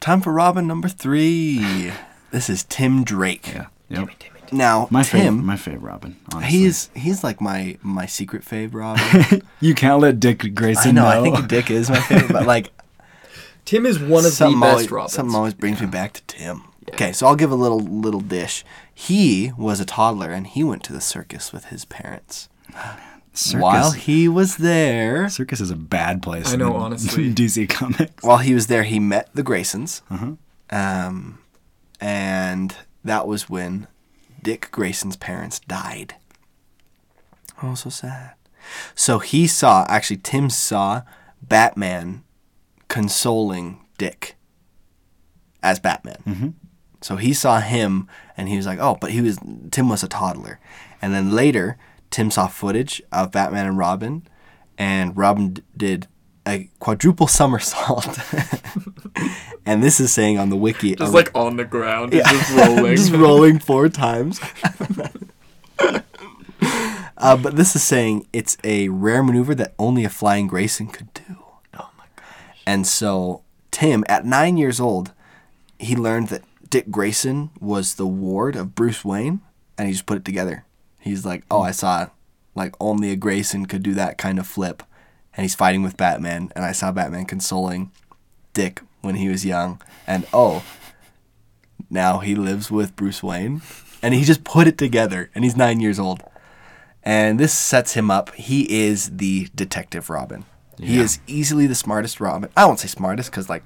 Time for Robin number three. This is Tim Drake. Yeah. Yep. Now, My Tim, favorite. My favorite Robin. Honestly. he's he's like my my secret fave Robin. You can't let Dick Grayson I know. know. I think Dick is my favorite, but like Tim is one of the something best always, Robins. Something always brings me back to Tim. Okay, so I'll give a little little dish. He was a toddler and he went to the circus with his parents. Oh, Circus. While he was there, Circus is a bad place. I know, the honestly. DC Comics. while he was there, he met the Graysons, Uh-huh. um, and that was when Dick Grayson's parents died. Oh, so sad. So he saw, actually, Tim saw Batman consoling Dick as Batman. Mhm. So he saw him, and he was like, "Oh," but he was Tim was a toddler, and then later Tim saw footage of Batman and Robin, and Robin d- did a quadruple somersault, and this is saying on the wiki, just a- like on the ground, Yeah. just rolling. just rolling four times. uh, but this is saying it's a rare maneuver that only a flying Grayson could do. Oh my gosh. And so Tim, at nine years old, he learned that Dick Grayson was the ward of Bruce Wayne, and he just put it together. He's like, "Oh, I saw, like only a Grayson could do that kind of flip," and he's fighting with Batman, and I saw Batman consoling Dick when he was young, and oh, now he lives with Bruce Wayne, and he just put it together, and he's nine years old, and this sets him up. He is the detective Robin. Yeah. He is easily the smartest Robin. I won't say smartest because like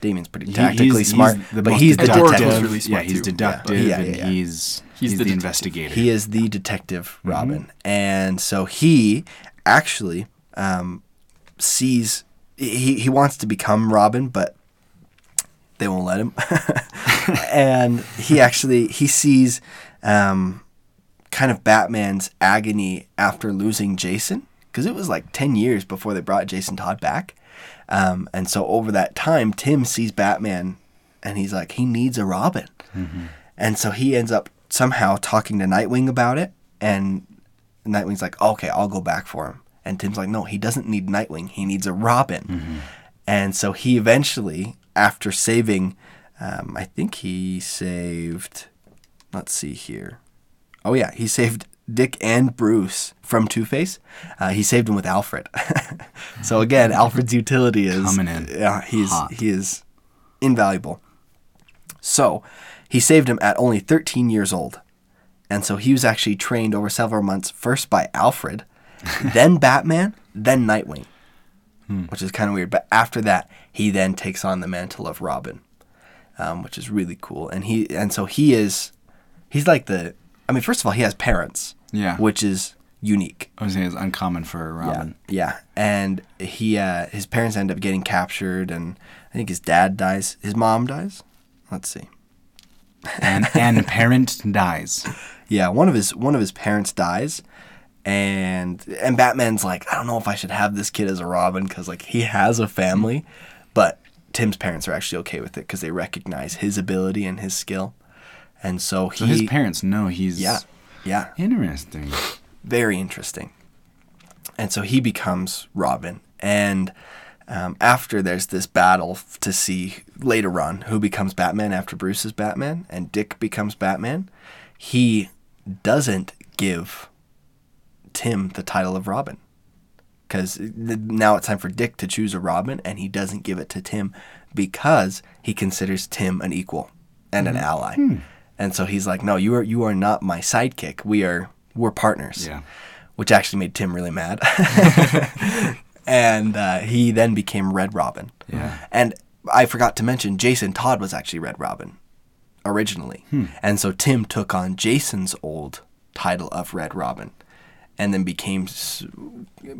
Damian's pretty He- tactically he's- smart, he's but he's the deductive. Detective. really smart yeah, he's too. deductive Yeah, yeah, and yeah. he's He's he's, the the, detective. investigator. He is the detective Robin, and so he actually um, sees he he wants to become Robin, but they won't let him. and he actually he sees um, kind of Batman's agony after losing Jason because it was like ten years before they brought Jason Todd back, um, and so over that time, Tim sees Batman, and he's like he needs a Robin. And so he ends up somehow talking to Nightwing about it. And Nightwing's like, okay, I'll go back for him. And Tim's like, no, he doesn't need Nightwing. He needs a Robin. And so he eventually, after saving, um, I think he saved, let's see here. Oh, yeah, he saved Dick and Bruce from Two Face. Uh, he saved him with Alfred. so again, Alfred's utility is Coming in Yeah, he's hot. he is invaluable. So he saved him at only 13 years old. And so he was actually trained over several months, first by Alfred, then Batman, then Nightwing, which is kind of weird. But after that, he then takes on the mantle of Robin, um, which is really cool. And he and so he is, he's like the I mean, first of all, he has parents, Yeah. which is unique. I was saying it's uncommon for Robin. Yeah, yeah. And he, uh, his parents end up getting captured, and I think his dad dies. His mom dies. Let's see. And and parent dies. Yeah, one of his one of his parents dies, and and Batman's like, I don't know if I should have this kid as a Robin because like he has a family, but Tim's parents are actually okay with it because they recognize his ability and his skill, and so he So his parents know he's yeah yeah Interesting. very interesting. And so he becomes Robin. And um, after there's this battle to see later on who becomes Batman after Bruce is Batman and Dick becomes Batman, he doesn't give Tim the title of Robin. Because now it's time for Dick to choose a Robin, and he doesn't give it to Tim because he considers Tim an equal and an ally. And so he's like, "No, you are you are not my sidekick. We are we're partners." Yeah. which actually made Tim really mad. and uh, he then became Red Robin. Yeah. And I forgot to mention, Jason Todd was actually Red Robin originally. Hmm. And so Tim took on Jason's old title of Red Robin and then became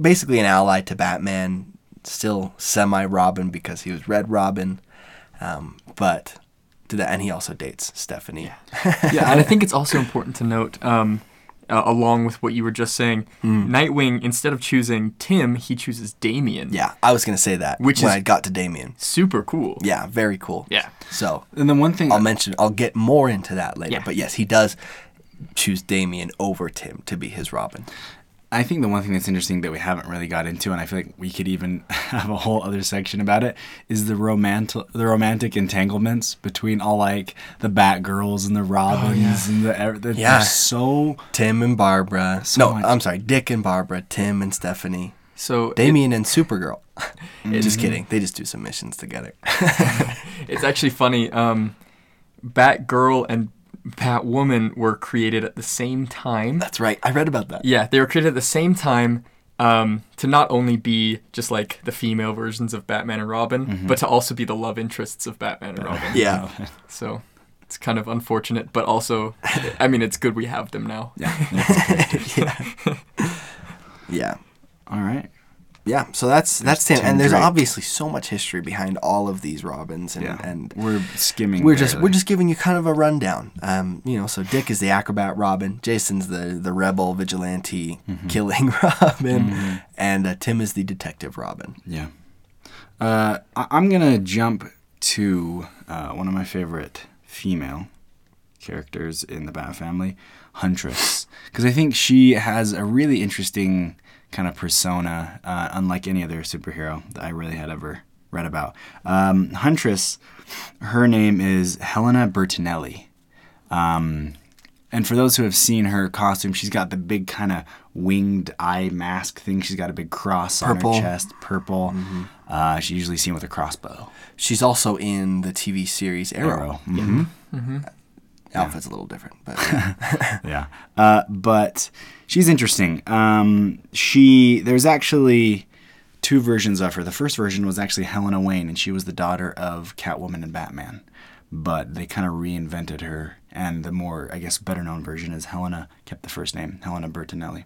basically an ally to Batman, still semi Robin because he was Red Robin. Um, but to that, and he also dates Stephanie. yeah, and I think it's also important to note, um, uh, along with what you were just saying, Hmm. Nightwing instead of choosing Tim, he chooses Damian. Yeah, I was going to say that Which when is- I got to Damian. super cool. Yeah, very cool. Yeah. So And then one thing I'll mention, I'll get more into that later. Yeah. But yes, he does choose Damian over Tim to be his Robin. I think the one thing that's interesting that we haven't really got into, and I feel like we could even have a whole other section about it, is the romantic the romantic entanglements between all like the Batgirls and the Robins and the ev- Yeah. so Tim and Barbara. So no, much. I'm sorry, Dick and Barbara, Tim and Stephanie, So it- Damian and Supergirl. just kidding. They just do some missions together. it's actually funny. Um, Batgirl and Batwoman were created at the same time. That's right. I read about that. Yeah, they were created at the same time um, to not only be just like the female versions of Batman and Robin, but to also be the love interests of Batman and Robin. Yeah. So it's kind of unfortunate, but also, I mean, it's good we have them now. yeah. Yeah. Yeah. So that's that's Tim. Tim And there's Drake. obviously so much history behind all of these Robins and, Yeah. and we're skimming. we're just we're just giving you kind of a rundown. Um, you know, so Dick is the acrobat Robin, Jason's the the rebel vigilante Mm-hmm. killing Robin, and uh, Tim is the detective Robin. Yeah. Uh, I- I'm gonna jump to uh, one of my favorite female characters in the Bat family, Huntress, because I think she has a really interesting kind of persona, uh, unlike any other superhero that I really had ever read about. Um, Huntress, her name is Helena Bertinelli. Um, and for those who have seen her costume, she's got the big kind of winged eye mask thing. She's got a big cross Purple. on her chest, purple. Uh, she's usually seen with a crossbow. She's also in the TV series Arrow. Arrow. Mm-hmm. Outfit's a little different, but yeah. Uh, but she's interesting. Um, she there's actually two versions of her. The first version was actually Helena Wayne, and she was the daughter of Catwoman and Batman. But they kind of reinvented her, and the more I guess better known version is Helena kept the first name Helena Bertinelli.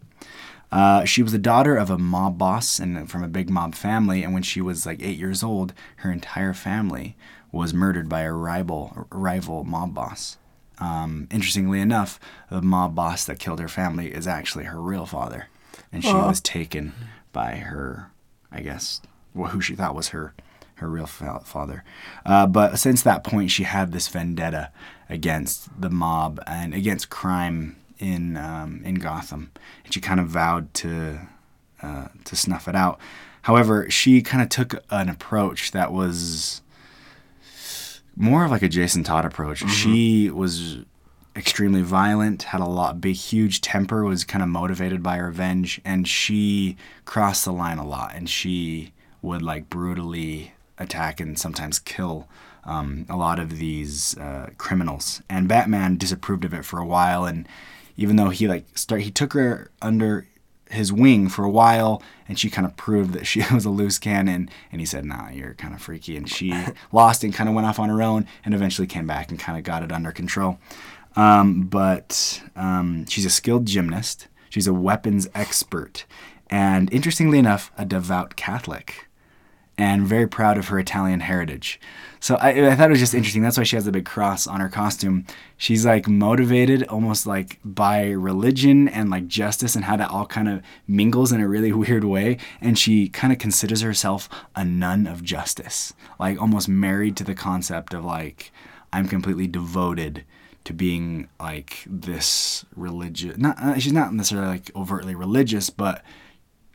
Uh, she was the daughter of a mob boss and from a big mob family. And when she was like eight years old, her entire family was murdered by a rival rival mob boss. Um, interestingly enough, the mob boss that killed her family is actually her real father, and she was taken by her, I guess, well, who she thought was her her real fa- father. Uh, but since that point, she had this vendetta against the mob and against crime in um, in Gotham, and she kind of vowed to uh, to snuff it out. However, she kind of took an approach that was more of like a Jason Todd approach. She was extremely violent, had a lot big huge temper, was kind of motivated by revenge, and she crossed the line a lot and she would like brutally attack and sometimes kill um, a lot of these uh, criminals. And Batman disapproved of it for a while and even though he like start he took her under his wing for a while and she kind of proved that she was a loose cannon and he said nah you're kind of freaky and she lost and kind of went off on her own and eventually came back and kind of got it under control Um, but um, she's a skilled gymnast. She's a weapons expert, and interestingly enough, a devout Catholic, and very proud of her Italian heritage. So I, I thought it was just interesting. That's why she has a big cross on her costume. She's like motivated almost like by religion and like justice and how that all kind of mingles in a really weird way. And she kind of considers herself a nun of justice, like almost married to the concept of like, I'm completely devoted to being like this religious. Not uh, she's not necessarily like overtly religious, but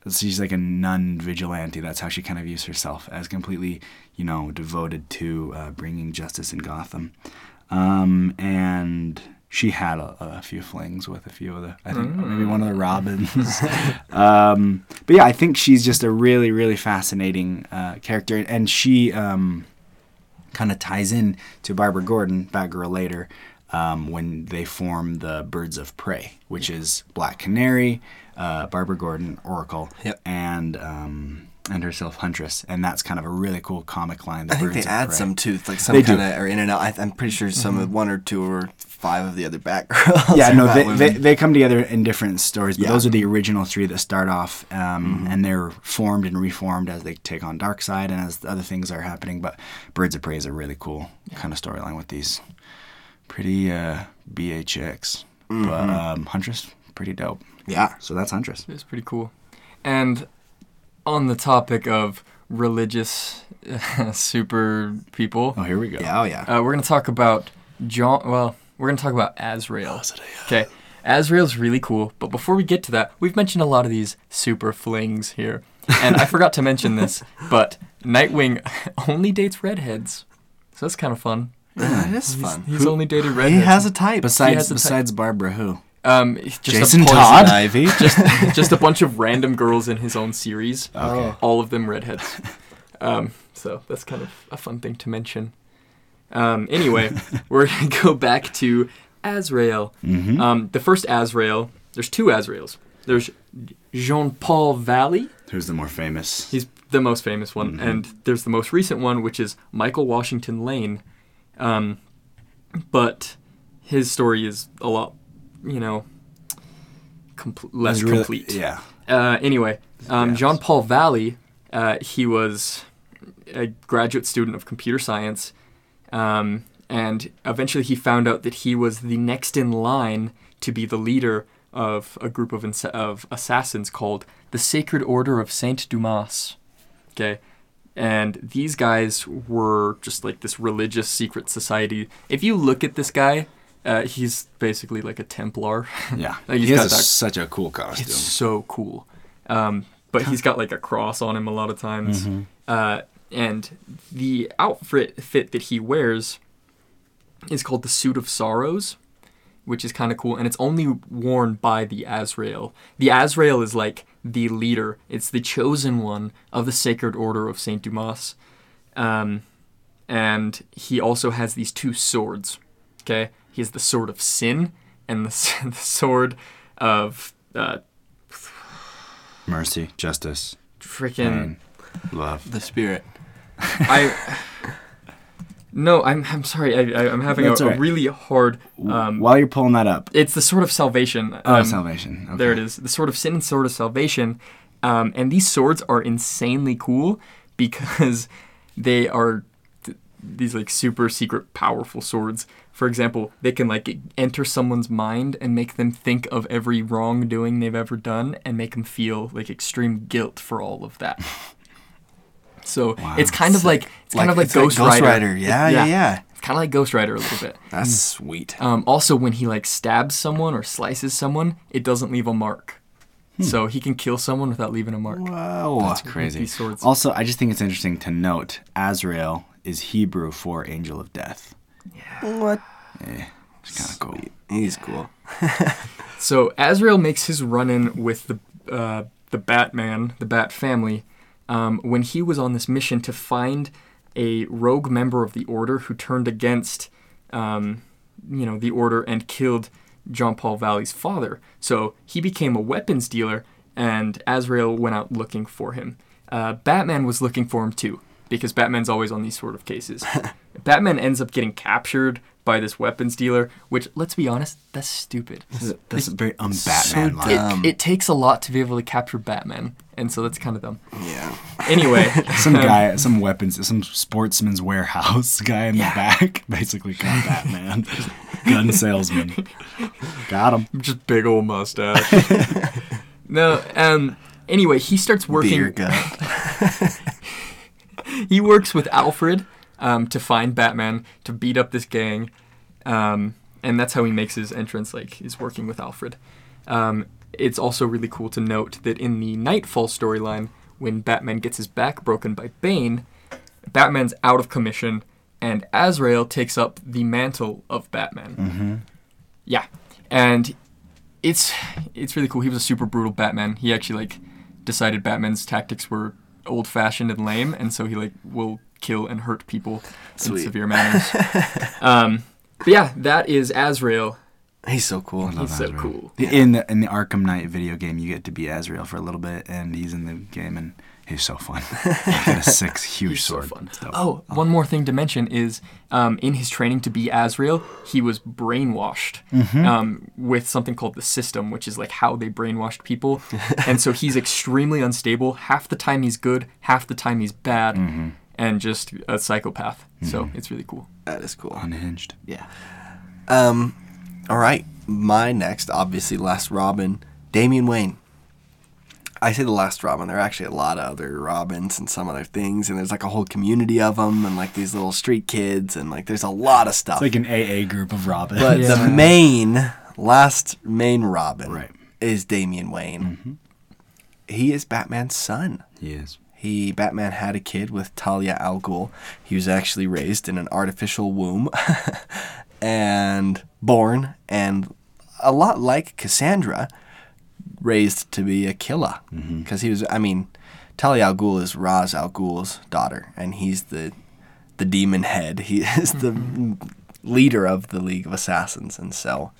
she's like a nun vigilante. That's how she kind of views herself as completely, you know, devoted to uh, bringing justice in Gotham. Um, and she had a, a, few flings with a few of the, I think maybe one of the Robins. um, but yeah, I think she's just a really, really fascinating uh, character, and she um, kind of ties in to Barbara Gordon, Batgirl later. Um, when they form the Birds of Prey, which is Black Canary, uh, Barbara Gordon, Oracle, Yep. and um, and herself Huntress, and that's kind of a really cool comic line. The I think they add Prey. some too, like some. Mm-hmm. kind of are in and out. I, I'm pretty sure some of one or two or five of the other Batgirls. Yeah, no, they, they, they come together in different stories, but Yeah. those are the original three that start off, um, and they're formed and reformed as they take on Darkseid and as other things are happening. But Birds of Prey is a really cool kind of storyline with these pretty uh, BHX, but um, Huntress pretty dope. Yeah. So that's Huntress. It's pretty cool. And on the topic of religious super people, Oh, here we go. Yeah, oh yeah. uh, we're gonna talk about John. Well, we're gonna talk about Azrael. Okay, Azrael's really cool. But before we get to that, we've mentioned a lot of these super flings here, and I forgot to mention this, but Nightwing only dates redheads, so that's kind of fun. that is fun. He's only dated redheads. he has a type. Besides, has a type. besides Barbara, who? Um, just Jason a, Todd? Ivy. just just a bunch of random girls in his own series. Okay. All of them redheads. Um, so that's kind of a fun thing to mention. Um, anyway, we're gonna go back to Azrael. Mm-hmm. Um, the first Azrael. There's two Azraels. There's Jean-Paul Valley. Who's the more famous? He's the most famous one, Mhm. and there's the most recent one, which is Michael Washington Lane. Um, but his story is a lot, you know, less really- complete. Yeah. Uh, anyway, um, Yes. Jean Paul Valley, uh, he was a graduate student of computer science, um, and eventually he found out that he was the next in line to be the leader of a group of, ins- of assassins called the Sacred Order of Saint Dumas. Okay. And these guys were just like this religious secret society. If you look at this guy, uh, he's basically like a Templar. Yeah. Like, he's he has got a- such a cool costume. It's so cool. Um, but he's got like a cross on him a lot of times. Mhm. Uh, and the outfit fit that he wears is called the Suit of Sorrows, which is kind of cool. And it's only worn by the Azrael. The Azrael is like the leader, it's the chosen one of the Sacred Order of St. Dumas. Um, and he also has these two swords. Okay? He has the Sword of Sin and the, the Sword of uh, Mercy, justice, freaking. love. the spirit. I. No, I'm I'm sorry. I, I I'm having a, That's all right. a really hard. Um, While you're pulling that up, it's the sword of salvation. oh, Um, salvation. Okay. There it is. The sword of sin and sword of salvation. Um, and these swords are insanely cool because they are th- these like super secret powerful swords. For example, they can like enter someone's mind and make them think of every wrongdoing they've ever done and make them feel like extreme guilt for all of that. So Wow. it's kind of Sick. like it's kind of like Ghost, Ghost Rider. Rider. Yeah, yeah, yeah. It's kind of like Ghost Rider a little bit. That's sweet. Um, also, when he like stabs someone or slices someone, it doesn't leave a mark. So he can kill someone without leaving a mark. Wow. That's crazy. Also, I just think it's interesting to note Azrael is Hebrew for angel of death. What? Eh, it's kind of cool. He's cool. So Azrael makes his run-in with the uh, the Batman, the Bat family, um, when he was on this mission to find a rogue member of the Order who turned against, um, you know, the Order and killed John Paul Valley's father. So he became a weapons dealer, and Azrael went out looking for him. Uh, Batman was looking for him too, because Batman's always on these sort of cases. Batman ends up getting captured by this weapons dealer, which let's be honest, that's stupid. That's very un-Batman so. It, it takes a lot to be able to capture Batman, and so that's kind of dumb. Yeah. Anyway, Some guy, some weapons, some sportsman's warehouse guy in the back basically got Batman. Gun salesman. Got him. just big old mustache. no, um. Anyway, he starts working. Beer gut. He works with Alfred um, to find Batman to beat up this gang, um, and that's how he makes his entrance. Like, is working with Alfred. Um, it's also really cool to note that in the Nightfall storyline, when Batman gets his back broken by Bane, Batman's out of commission, and Azrael takes up the mantle of Batman. Mm-hmm. Yeah, and it's it's really cool. He was a super brutal Batman. He actually like decided Batman's tactics were old fashioned and lame, and so he like will kill and hurt people in severe manners. um, but yeah, that is Azrael. He's so cool. He's so Azrael. cool. In the in the Arkham Knight video game, you get to be Azrael for a little bit, and he's in the game, and he's so fun. A six huge He's so sword. fun. It's dope. Oh, one more thing to mention is um, in his training to be Azrael, he was brainwashed um, with something called the system, which is like how they brainwashed people. and so he's extremely unstable. Half the time he's good, half the time he's bad, and just a psychopath. So it's really cool. That is cool. Unhinged. Yeah. Um, all right. My next, obviously, Last Robin, Damian Wayne. I say the Last Robin. There are actually a lot of other Robins and some other things, and there's like a whole community of them, and like these little street kids, and like there's a lot of stuff. It's like an AA group of Robins. but Yeah. the main, last main Robin, Right. is Damian Wayne. Mm-hmm. He is Batman's son. he is. He Batman had a kid with Talia al Ghul. He was actually raised in an artificial womb and born and a lot like Cassandra raised to be a killer because he was I mean Talia al Ghul is Ra's al Ghul's daughter and he's the the demon head. He is the leader of the League of Assassins and so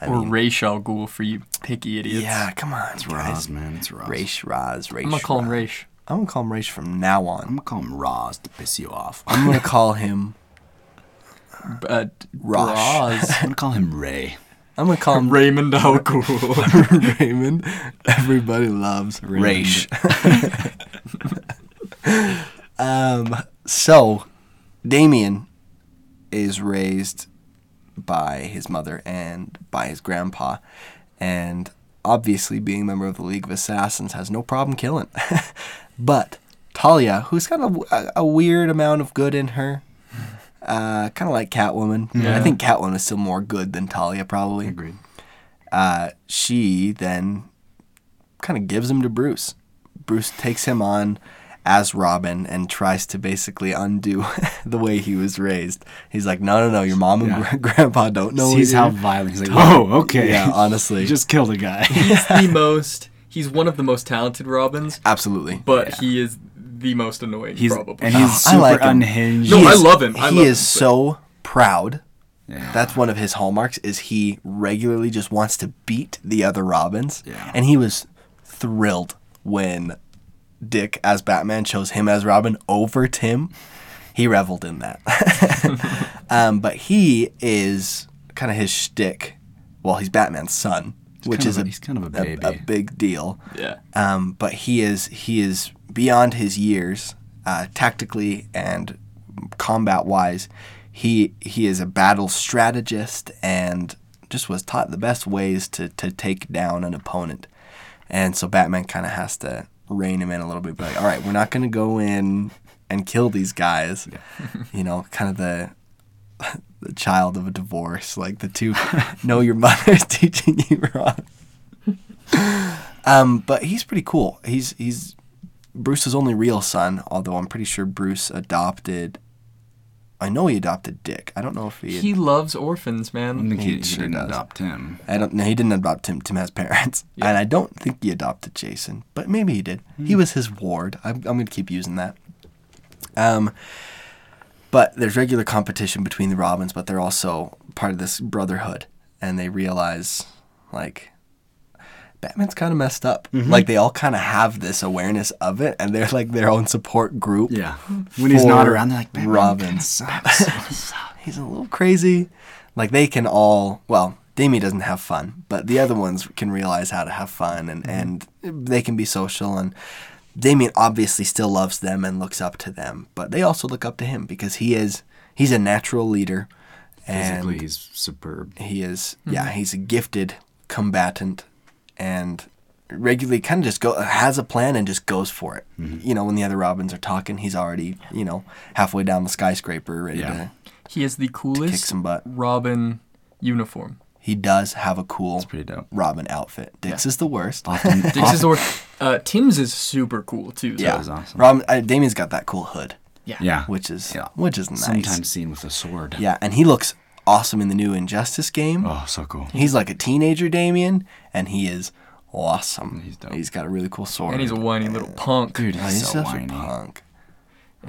I or mean, Ra's al Ghul for you picky idiots. yeah, come on, It's guys. Roz, man. It's Roz. Raish, Raz, Raish. I'm gonna call him Raz. Ra's. I'm gonna call him Raish from now on. I'm gonna call him Roz to piss you off. I'm gonna call him Uh, Rosh. Roz. I'm gonna call him Ray. I'm gonna call him Raymond al Raymond. Everybody loves Raish. um, so Damian is raised by his mother and by his grandpa, and obviously being a member of the League of Assassins has no problem killing. but Talia, who's got a, a weird amount of good in her, uh, kind of like Catwoman. I think Catwoman is still more good than Talia, probably Agreed. uh, she then kind of gives him to Bruce. Bruce takes him on as Robin and tries to basically undo the way he was raised. He's like, no, no, no, your mom and Yeah. gra- grandpa don't know. Sees how you're-" violent. He's like, oh, okay. Yeah, honestly. He just killed a guy. he's the most. He's one of the most talented Robins, Absolutely. but he is the most annoying. He's probably. and he's Oh, I super like him. unhinged. No, He I is- love him. I he love is him, so proud. Yeah. That's one of his hallmarks is he regularly just wants to beat the other Robins. Yeah. And he was thrilled when Dick as Batman chose him as Robin over Tim. He reveled in that. um, but he is kind of his shtick. Well, he's Batman's son, which kind is of a, a- he's kind of a a, baby. a big deal. yeah. Um, but he is he is beyond his years, uh, tactically and combat wise. He he is a battle strategist and just was taught the best ways to to take down an opponent. And so Batman kind of has to rein him in a little bit. Be like, all right, we're not going to go in and kill these guys. you know, kind of the the child of a divorce, like the two know your mother's teaching you wrong. Um, but he's pretty cool. He's he's Bruce's only real son, although I'm pretty sure Bruce adopted. I know he adopted Dick. I don't know if he. He loves orphans, I man. think He he, he sure didn't does. adopt him. I don't. No, he didn't adopt Tim. Tim has parents, Yeah. and I don't think he adopted Jason, but maybe he did. He was his ward. I'm, I'm going to keep using that. Um, but there's regular competition between the Robins, but they're also part of this brotherhood, and they realize, like, Batman's kind of messed up. Mm-hmm. Like they all kind of have this awareness of it, and they're like their own support group. Yeah. When he's not around, they're like, Batman Robin. sucks. He's a little crazy. Like they can all well, Damian doesn't have fun, but the other ones can realize how to have fun and, mm-hmm. and they can be social and Damian obviously still loves them and looks up to them, but they also look up to him because he is he's a natural leader and Physically, he's superb. he is mm-hmm. yeah, he's a gifted combatant and regularly kind of just go has a plan and just goes for it. You know, when the other Robins are talking, he's already, you know, halfway down the skyscraper ready Yeah. to He has the coolest kick some butt. Robin uniform. He does have a cool pretty dope. Robin outfit. Dix is the worst. Often, Dix is or uh, Tim's is super cool too. though. yeah, is awesome. Robin. Uh, Damian's got that cool hood, yeah. yeah. which is Yeah. which is nice. Sometimes seen with a sword. Yeah, and he looks awesome in the new Injustice game. Oh, so cool. He's like a teenager Damian, and he is awesome. He's dope. He's got a really cool sword. And he's a whiny little punk. Dude, Oh, he's, he's so such whiny. a punk.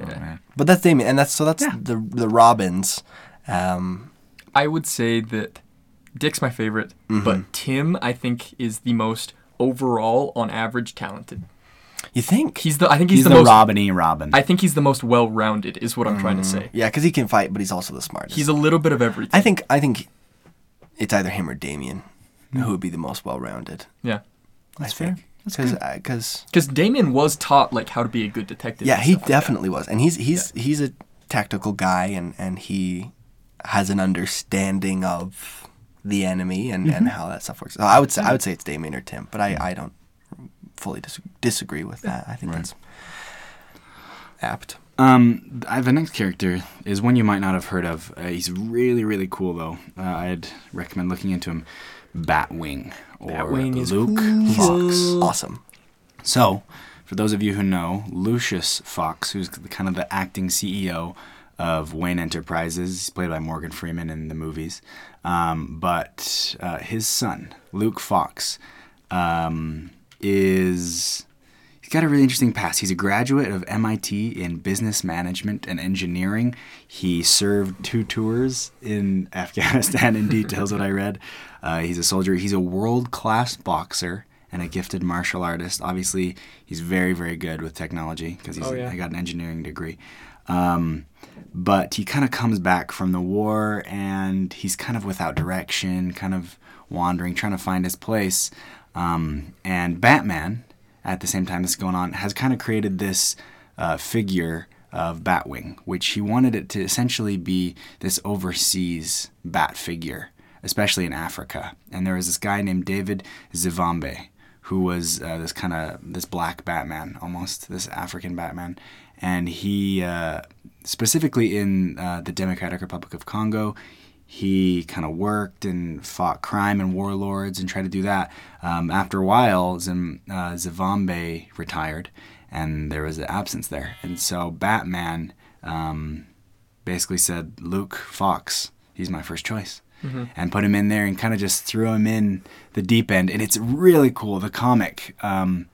Oh, man. But that's Damian, and that's so that's Yeah. the the Robins. Um, I would say that Dick's my favorite, Mm-hmm. but Tim I think is the most overall on average talented. You think? He's the I think he's, He's the, the, most Robin-y Robin. I think he's the most well-rounded is what I'm trying to say. Yeah, because he can fight, but he's also the smartest. He's a little bit of everything. I think I think it's either him or Damian who would be the most well-rounded. yeah. That's fair. Because because Because Damian was taught like how to be a good detective. yeah, he stuff like that. definitely was, and he's he's he's a tactical guy, and and he has an understanding of the enemy and, Mm-hmm. and how that stuff works. So I would say I would say it's Damian or Tim, but I I don't fully dis- disagree with that. I think Right. that's apt. Um, I, the next character is one you might not have heard of. Uh, he's really, really cool, though. Uh, I'd recommend looking into him. Batwing or Batwing Luke cool. Fox. Awesome. So, for those of you who know, Lucius Fox, who's kind of the acting CEO of Wayne Enterprises, he's played by Morgan Freeman in the movies. Um, but uh, his son, Luke Fox, um, is he's got a really interesting past. He's a graduate of MIT in business management and engineering. He served two tours in Afghanistan. In details, what I read. Uh, he's a soldier. He's a world class boxer and a gifted martial artist. Obviously, he's very very good with technology because he's Oh, yeah. he got an engineering degree. Um, but he kind of comes back from the war and he's kind of without direction, kind of wandering, trying to find his place. Um, and Batman, at the same time this is going on, has kind of created this uh, figure of Batwing, which he wanted it to essentially be this overseas bat figure, especially in Africa. And there was this guy named David Zavimbe, who was uh, this kind of this black Batman, almost this African Batman, and he uh, specifically in uh, the Democratic Republic of Congo. He kind of worked and fought crime and warlords and tried to do that. Um, after a while, Zim, uh, Zavimbe retired, and there was an absence there. And so Batman um, basically said, Luke Fox, he's my first choice. And put him in there and kind of just threw him in the deep end. And it's really cool, the comic um,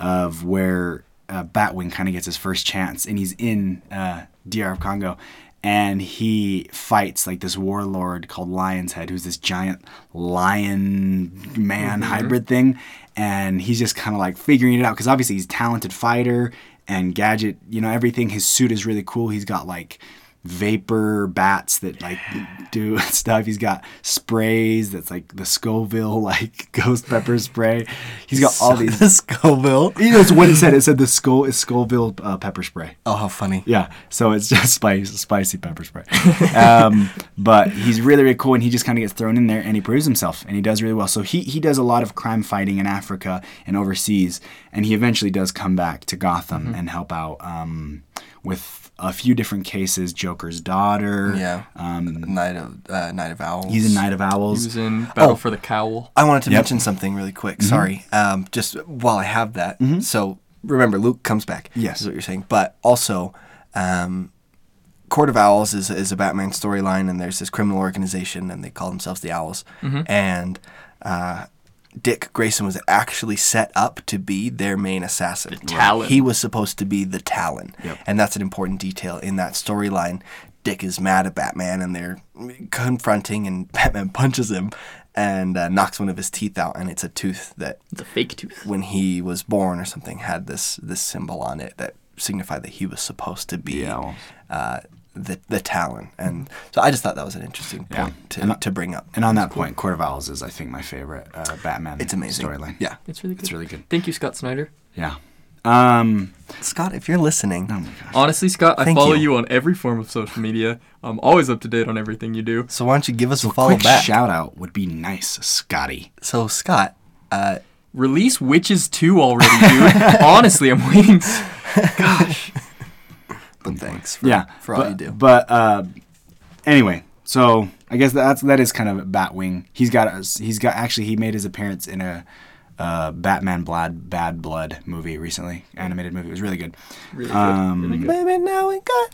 of where uh, Batwing kind of gets his first chance. And he's in uh, DR Congo. And he fights like this warlord called Lion's Head, who's this giant lion man mm-hmm. hybrid thing. And he's just kind of like figuring it out because obviously he's a talented fighter and gadget, you know, everything. His suit is really cool. He's got like vapor bats that like do stuff. He's got sprays that's like the Scoville like ghost pepper spray. He's got all these. Scoville. You know, it's what it said. It said the skull is Scoville uh, pepper spray. Oh, how funny. Yeah, so it's just spicy, spicy pepper spray. Um, but he's really, really cool, and he just kind of gets thrown in there, and he proves himself, and he does really well. So he he does a lot of crime fighting in Africa and overseas, and he eventually does come back to Gotham and help out um, with a few different cases. Joker's daughter. Yeah. Um, Night of uh, Night of Owls. he's in Night of He Owls. was in Battle Oh. for the Cowl. I wanted to Yep. mention something really quick. Sorry. Um, just while I have that. So remember, Luke comes back. Yes. Is what you're saying. But also, um, Court of Owls is, is a Batman storyline, and there's this criminal organization, and they call themselves the Owls. And uh, Dick Grayson was actually set up to be their main assassin. The Talon. He was supposed to be the Talon. Yep. And that's an important detail in that storyline. Dick is mad at Batman and they're confronting and Batman punches him and uh, knocks one of his teeth out, and it's a tooth that It's a fake tooth. when he was born or something had this this symbol on it that signified that he was supposed to be Yeah, uh, the the Talon, and so I just thought that was an interesting Yeah. point to, And- to bring up. And on that point, Court of Owls is, I think, my favorite uh, Batman. It's amazing. storyline. Yeah, It's really good. It's really good. Thank you, Scott Snyder. Yeah. Um. Scott, if you're listening, Oh my gosh. Honestly, Scott, I follow you. you. on every form of social media. I'm always up to date on everything you do. so why don't you give us a A follow quick back? shout out would be nice, Scotty. So Scott, uh, Release Wytches 2 already, dude. Honestly, I'm waiting. Gosh. But thanks for, Yeah. for all but, you do. But uh, anyway, so I guess that's that is kind of Batwing. He's got he's got actually he made his appearance in a uh, Batman Blood Bad Blood movie recently, animated movie. It was really good. Really good. Um, really good. Baby, now we got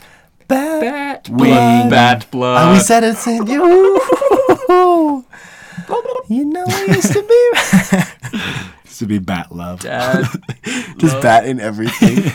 bad. Bat Wing. blood. Bat blood. And we said it's in you. you know it used to be This would be Bat Love. Dad. just bat in everything.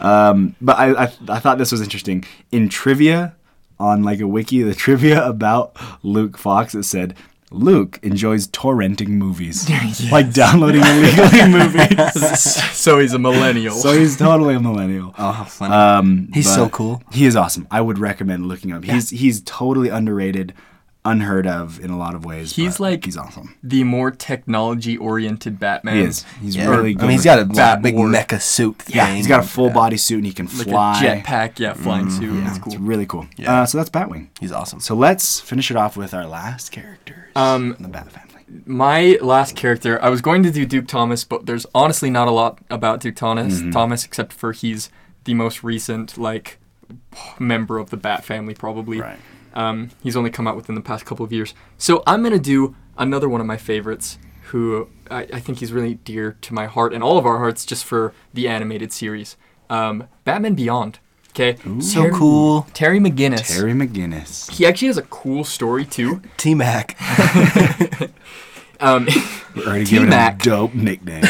Um, but I, I I thought this was interesting. In trivia, on like a wiki, the trivia about Luke Fox, it said Luke enjoys torrenting movies, like downloading illegally movies. so he's a millennial. so he's totally a millennial. Oh, funny. Um, He's so cool. He is awesome. I would recommend looking him up. He's he's totally underrated, unheard of in a lot of ways. He's but like- he's awesome. the more technology-oriented Batman. He is. He's Yeah. really good. I mean, he's got a Bat big Ward. mecha suit thing. yeah. He's got a full Yeah. body suit and he can Like fly. a jetpack, yeah, flying suit. Yeah, That's it's cool. really cool. Yeah. Uh, so that's Batwing. He's awesome. So let's finish it off with our last characters Um, in the Bat family. My last character, I was going to do Duke Thomas, but there's honestly not a lot about Duke Thomas, Mm-hmm. Thomas except for he's the most recent like member of the Bat family, probably. Right. Um, he's only come out within the past couple of years. So I'm gonna do another one of my favorites, who I, I think he's really dear to my heart and all of our hearts, just for the animated series. Um, Batman Beyond. Okay. So cool. Terry McGinnis. Terry McGinnis. He actually has a cool story too. T Mac. Um, We're already giving him T-Mac. dope nicknames.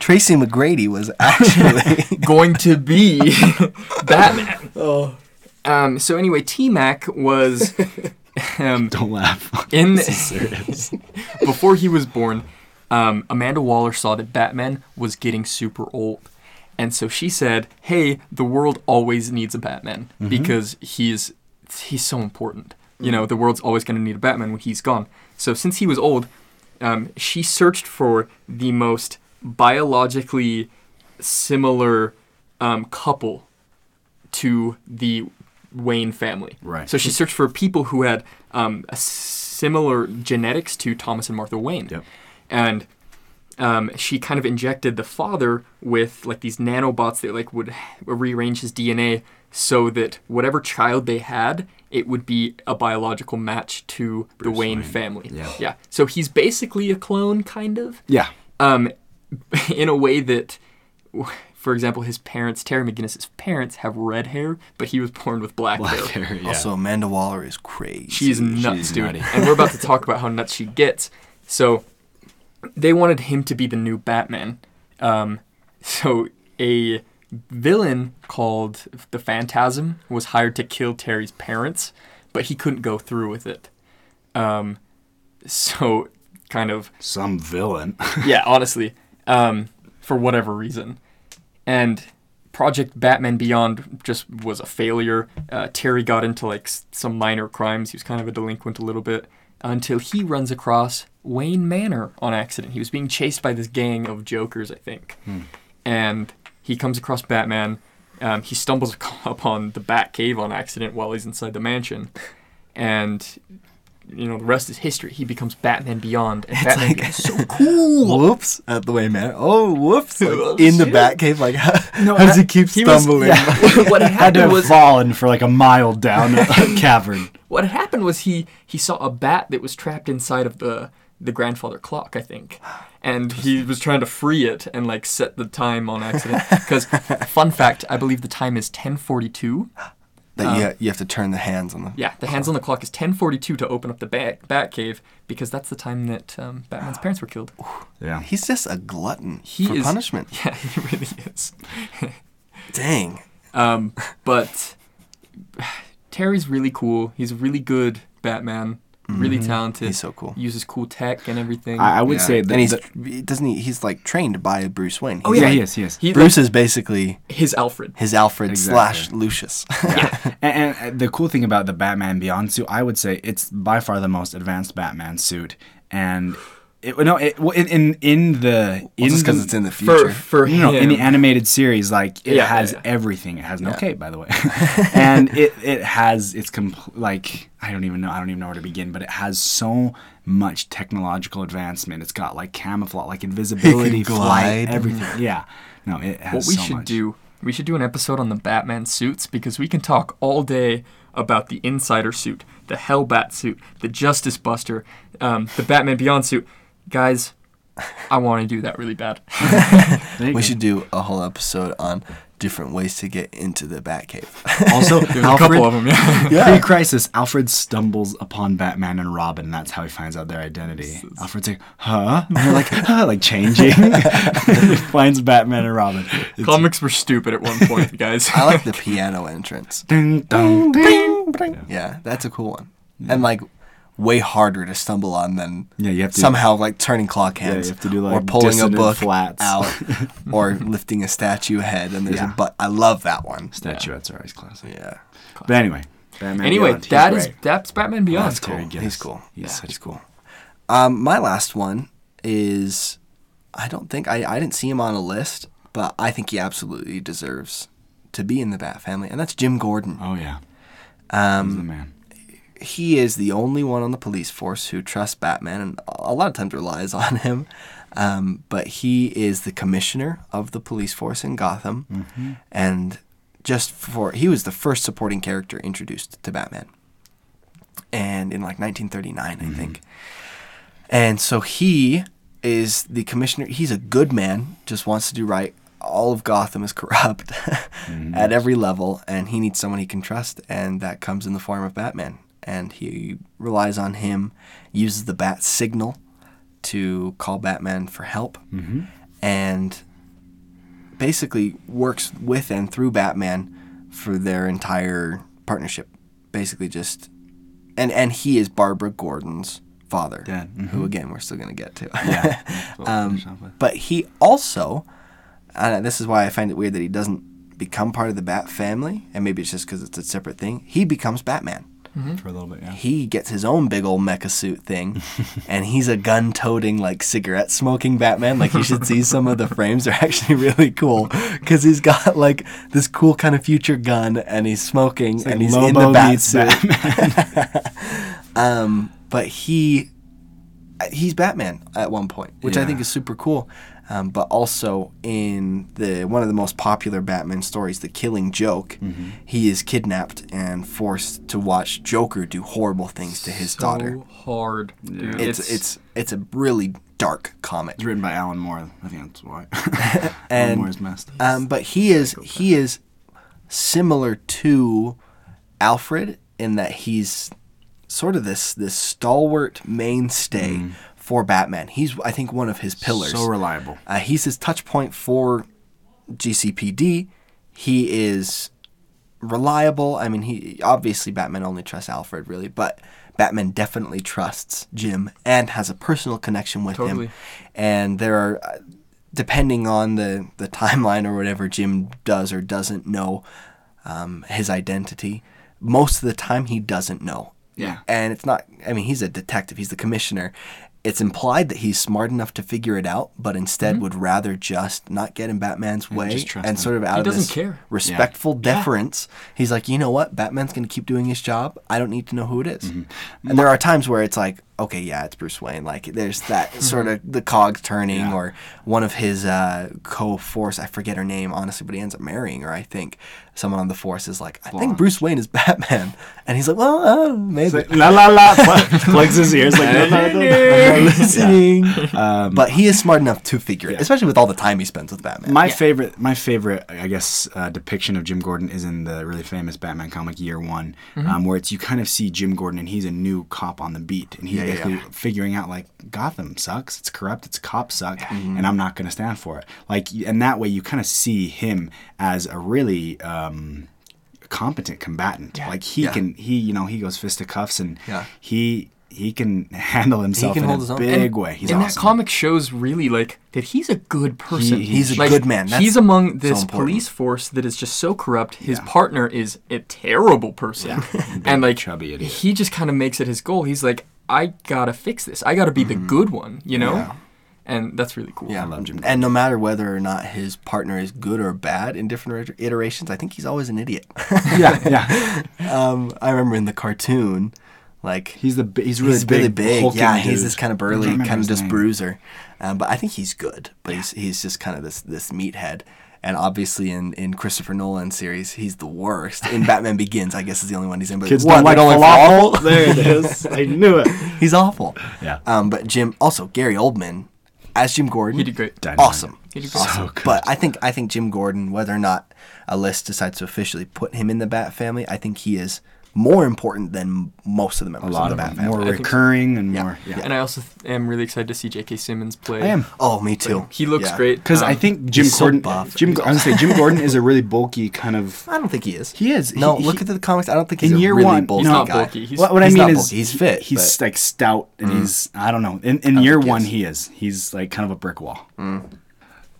Tracy McGrady was actually. going to be Batman. Oh. Um, so anyway, T Mac was um, Don't laugh. in serious. before he was born. Um, Amanda Waller saw that Batman was getting super old, and so she said, "Hey, the world always needs a Batman because he's he's so important. You know, the world's always going to need a Batman when he's gone. So since he was old, um, she searched for the most biologically similar um, couple to the Wayne family. Right. So she searched for people who had um, a similar genetics to Thomas and Martha Wayne. Yep. And um, she kind of injected the father with like these nanobots that like would rearrange his DNA so that whatever child they had, it would be a biological match to the Wayne Wayne. family. Yeah. Yeah. So he's basically a clone, kind of Yeah. um, in a way that, for example, his parents, Terry McGinnis' parents, have red hair, but he was born with black, Black hair. hair. Yeah. Also, Amanda Waller is crazy. She's nuts, She's dude. and we're about to talk about how nuts she gets. So, they wanted him to be the new Batman. Um, so, a villain called the Phantasm was hired to kill Terry's parents, but he couldn't go through with it. Um, so, kind of Some villain. yeah, honestly, um, for whatever reason. And Project Batman Beyond just was a failure. Uh, Terry got into like some minor crimes. He was kind of a delinquent a little bit until he runs across Wayne Manor on accident. He was being chased by this gang of jokers, I think. And he comes across Batman. Um, he stumbles upon the Bat Cave on accident while he's inside the mansion. And you know the rest is history. He becomes Batman Beyond, and Batman like- so cool. Whoops at the way man. Oh, whoops! Like, Oh, in the. Batcave, like how, No, how does he keep he was- stumbling? what had Had to happened have was fallen for like a mile down a cavern. what had happened was he he saw a bat that was trapped inside of the the grandfather clock, I think, and he was trying to free it and like set the time on accident. Because fun fact, I believe the time is 10:42. That you, you have to turn the hands on the. Yeah, the hands on the clock is 10:42 to open up the bat bat cave because that's the time that um, Batman's parents were killed. Yeah. He's just a glutton He for is punishment. Yeah, he really is. Dang. Um, but Terry's really cool. He's a really good Batman. Really talented. Mm-hmm. He's so cool. Uses cool tech and everything. I, I would Yeah. say that and he's the- he doesn't he, he's like trained by Bruce Wayne. Oh, yeah, like- he is. He is. he, Bruce is basically his Alfred. his Alfred Exactly. slash Lucius. And, and the cool thing about the Batman Beyond suit, I would say it's by far the most advanced Batman suit, and it no, it well, in in, in the in just because it's in the For future. for you know, in the animated series, like it Yeah, has yeah, yeah. everything. It has no Yeah. cape, by the way, and it it has it's compl- like I don't even know. I don't even know where to begin. But it has so much technological advancement. It's got like camouflage, like invisibility, flight, glide. everything. Yeah, no, it has what we so should much. do we should do an episode on the batman suits because we can talk all day about the insider suit the hellbat suit the justice buster um, the batman beyond suit guys i want to do that really bad we go. should do a whole episode on different ways to get into the Batcave. also there's Alfred, a couple of them yeah Pre-crisis, Alfred stumbles upon Batman and Robin. That's how he finds out their identity. Alfred's like, "Huh?" And they're like, "Huh?" Like changing. he finds Batman and Robin. It's- comics were stupid at one point guys I like the piano entrance. Ding, dong, ding. Yeah, that's a cool one. And like way harder to stumble on than Yeah, you have to somehow like turning clock Yeah, hands you have to do, or pulling a book flats. out or lifting a statue head and there's Yeah. a but I love that one. Statuettes are always classic. Yeah. But anyway, Batman anyway Beyond, he's that is great. that's batman beyond That's cool. He's cool. He's Yeah, such he's cool. Um, my last one is I don't think I, I didn't see him on a list, but I think he absolutely deserves to be in the Bat family, and that's Jim Gordon. Oh yeah, he's the Um, man. He is the only one on the police force who trusts Batman, and a lot of times relies on him. Um, but he is the commissioner of the police force in Gotham, mm-hmm. and just for he was the first supporting character introduced to Batman, and in like 1939, I mm-hmm. think. And so he is the commissioner. He's a good man, just wants to do right. All of Gotham is corrupt mm-hmm. at every level, and he needs someone he can trust, and that comes in the form of Batman. And he relies on him, uses the bat signal to call Batman for help, and basically works with and through Batman for their entire partnership. Basically, just and and he is Barbara Gordon's father, Dad, who again we're still gonna get to. Yeah. That's what we'll um, finish off with. but he also, and this is why I find it weird that he doesn't become part of the Bat family, and maybe it's just because it's a separate thing. He becomes Batman. For a little bit. Yeah. He gets his own big old mecha suit thing, and he's a gun-toting, like cigarette-smoking Batman. Like you should see some of the frames; they're actually really cool because he's got like this cool kind of future gun, and he's smoking, like and he's in the bat suit. um, but he he's Batman at one point, which I think is super cool. Um, but also in the one of the most popular Batman stories, The Killing Joke, Mm-hmm. he is kidnapped and forced to watch Joker do horrible things to his so daughter. hard dude. It's, it's it's a really dark comic. It's written by Alan Moore. I think that's why. Alan And, Moore's messed. Um, but he is he is similar to Alfred in that he's sort of this this stalwart mainstay for Batman. He's I think one of his pillars. So reliable. Uh, he's his touch point for GCPD. He is reliable. I mean, he obviously Batman only trusts Alfred really, but Batman definitely trusts Jim and has a personal connection with Totally. him. And there are, uh, depending on the the timeline or whatever, Jim does or doesn't know um, his identity. Most of the time, he doesn't know. Yeah. And it's not, I mean, he's a detective, he's the commissioner. It's implied that he's smart enough to figure it out, but instead would rather just not get in Batman's way just trust and him. sort of out He of this care. respectful deference. He's like, you know what? Batman's going to keep doing his job. I don't need to know who it is." Mm-hmm. And there are times where it's like, okay, yeah, it's Bruce Wayne. Like, there's that sort of the cogs turning, Yeah. or one of his uh, co-force, I forget her name, honestly, but he ends up marrying her, I think. Someone on the force is like, I think Bruce Wayne is Batman. And he's like, well, uh, maybe. La la la. Plugs his ears like. "No, no, no, no." Listening. Um, but he is smart enough to figure it, Yeah. especially with all the time he spends with Batman. My favorite, my favorite, I guess, uh, depiction of Jim Gordon is in the really famous Batman comic Year One, Mm-hmm. um, where it's you kind of see Jim Gordon and he's a new cop on the beat, and he's Yeah, yeah, yeah. figuring out like Gotham sucks, it's corrupt, it's cops suck, Mm-hmm. and I'm not going to stand for it. Like, and that way you kind of see him as a really. Um, competent combatant like he Yeah. can he you know he goes fisticuffs and Yeah. he he can handle himself can in a big And- way. He's and awesome. that comic shows really like that he's a good person. he's a Like, good man. That's he's among this important. police force that is just so corrupt. His Yeah. partner is a terrible person, and like chubby idiot. he just kind of makes it his goal. He's like, I gotta fix this. I gotta be the good one, you know. Mm-hmm. Yeah. And that's really cool. Yeah, I love Jim and no matter whether or not his partner is good or bad in different iterations, I think he's always an idiot. yeah, yeah. um, I remember in the cartoon, like He's the bi- he's really he's big, really big. hulking Yeah, he's this kind of burly, kind of his just name. bruiser. Um, but I think he's good. But he's he's just kind of this this meathead. And obviously in, in Christopher Nolan series, he's the worst. In Batman Begins, I guess is the only one he's in. But Kids what, don't like they falafel. there it is. I knew it. He's awful. Yeah. Um, but Jim, also Gary Oldman, as Jim Gordon, He did great. Dynamite. awesome. He did great. awesome. good. But I think I think Jim Gordon, whether or not a list decides to officially put him in the Bat family, I think he is more important than most of the members A lot of of the Bat family. more I think so. recurring and more. Yeah. And I also th- am really excited to see J.K. Simmons play. I am. Oh, me too. He looks Yeah. great Because I Um, think Jim he's so Gordon, buff. Jim, I was gonna say Jim Gordon is a really bulky kind of. I don't think he is. He is. No, He- look he- at the comics. I don't think he's in a year really one, bulky He's not guy. bulky. He's, what, what I mean not is bulky. He's fit, He's but- like stout, and he's I don't know. In, in year one, he is. He's like kind of a brick wall.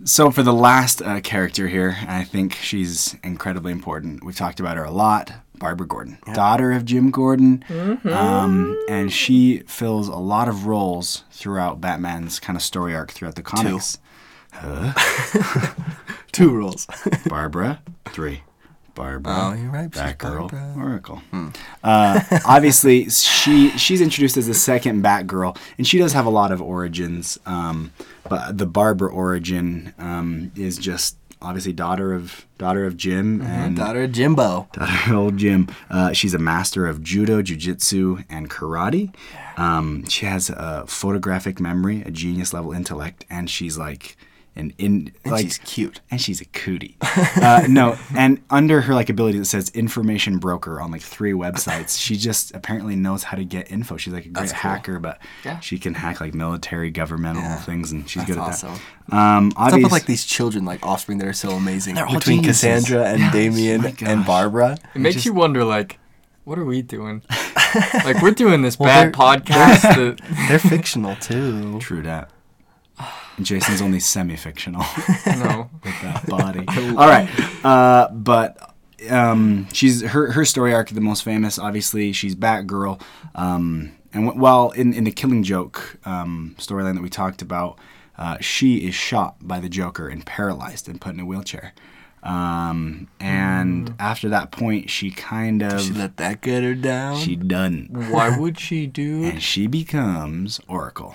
So for the last uh, character here, I think she's incredibly important. We've talked about her a lot. Barbara Gordon, daughter of Jim Gordon, um, and she fills a lot of roles throughout Batman's kind of story arc throughout the comics. two roles, Barbara, three. Barbara. Oh, you're right, Batgirl, Barbara. Oracle. Uh, obviously, she she's introduced as the second Batgirl, and she does have a lot of origins. Um, but the Barbara origin um, is just obviously daughter of daughter of Jim and Daughter of Jimbo. daughter of old Jim. Uh, she's a master of judo, jujitsu, and karate. Um, she has a photographic memory, a genius level intellect, and she's like an in And like she's cute. and she's a cootie. uh, no, and under her like ability that says information broker on like three websites, she just apparently knows how to get info. She's like a great That's cool. hacker, but Yeah. she can hack like military, governmental Yeah. things, and she's That's good at awesome. that. Um, What's up obvious, with like these children, like offspring that are so amazing They're all between geniuses. Cassandra and Yeah. Damian Oh and. Barbara? It makes just- you wonder, like, what are we doing? like, we're doing this Well, bad they're- podcast. that, They're fictional too. true that. Jason's only semi-fictional. no. with that body. All right, uh, but um, she's her her story arc the most famous. Obviously, she's Batgirl. Um, and w- while in in the Killing Joke um, storyline that we talked about, uh, she is shot by the Joker and paralyzed and put in a wheelchair. Um, and after that point, she kind of She let that get her down. she done Why would she do? and she becomes Oracle.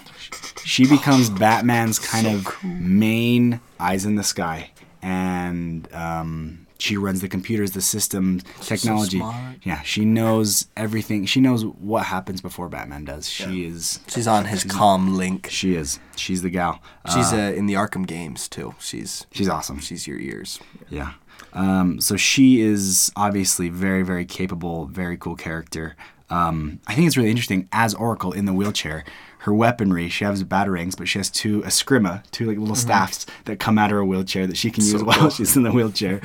She becomes Batman's kind of main eyes in the sky, and um, she runs the computers, the systems, technology. smart. yeah, she knows everything. She knows what happens before Batman does. She is. She's on his comm link. She is. She's the gal. She's Uh, uh, in the Arkham games too. She's she's awesome. she's your ears. Yeah. Um, so she is obviously very, very capable, very cool character. Um, I think it's really interesting as Oracle in the wheelchair. Her weaponry, she has batarangs, but she has two eskrima, two like little staffs that come out of her wheelchair that she can use So while she's in the wheelchair.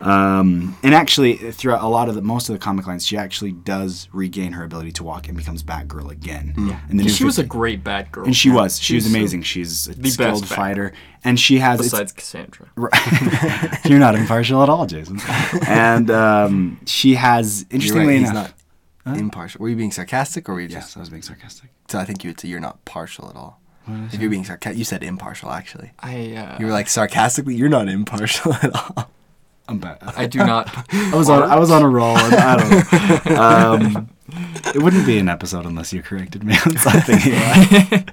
Um, and actually, throughout a lot of the most of the comic lines, she actually does regain her ability to walk and becomes Batgirl again. Yeah. In the she was a great Batgirl, and she was. She was She's so- amazing. She's a best skilled Batgirl. fighter, and she has. it's- Besides Cassandra. Right. You're not impartial at all, Jason. And um, she has, interestingly right. He's enough. not impartial. Were you being sarcastic or were you yes, just? I was being sarcastic. So I think you would say you're not partial at all. If you're being sarcastic, you said impartial actually. I uh, You were like sarcastically, you're not impartial at all. I'm bad. I do not. I was on. I was on a roll. And I don't know. Um, it wouldn't be an episode unless you corrected me on something. Eli.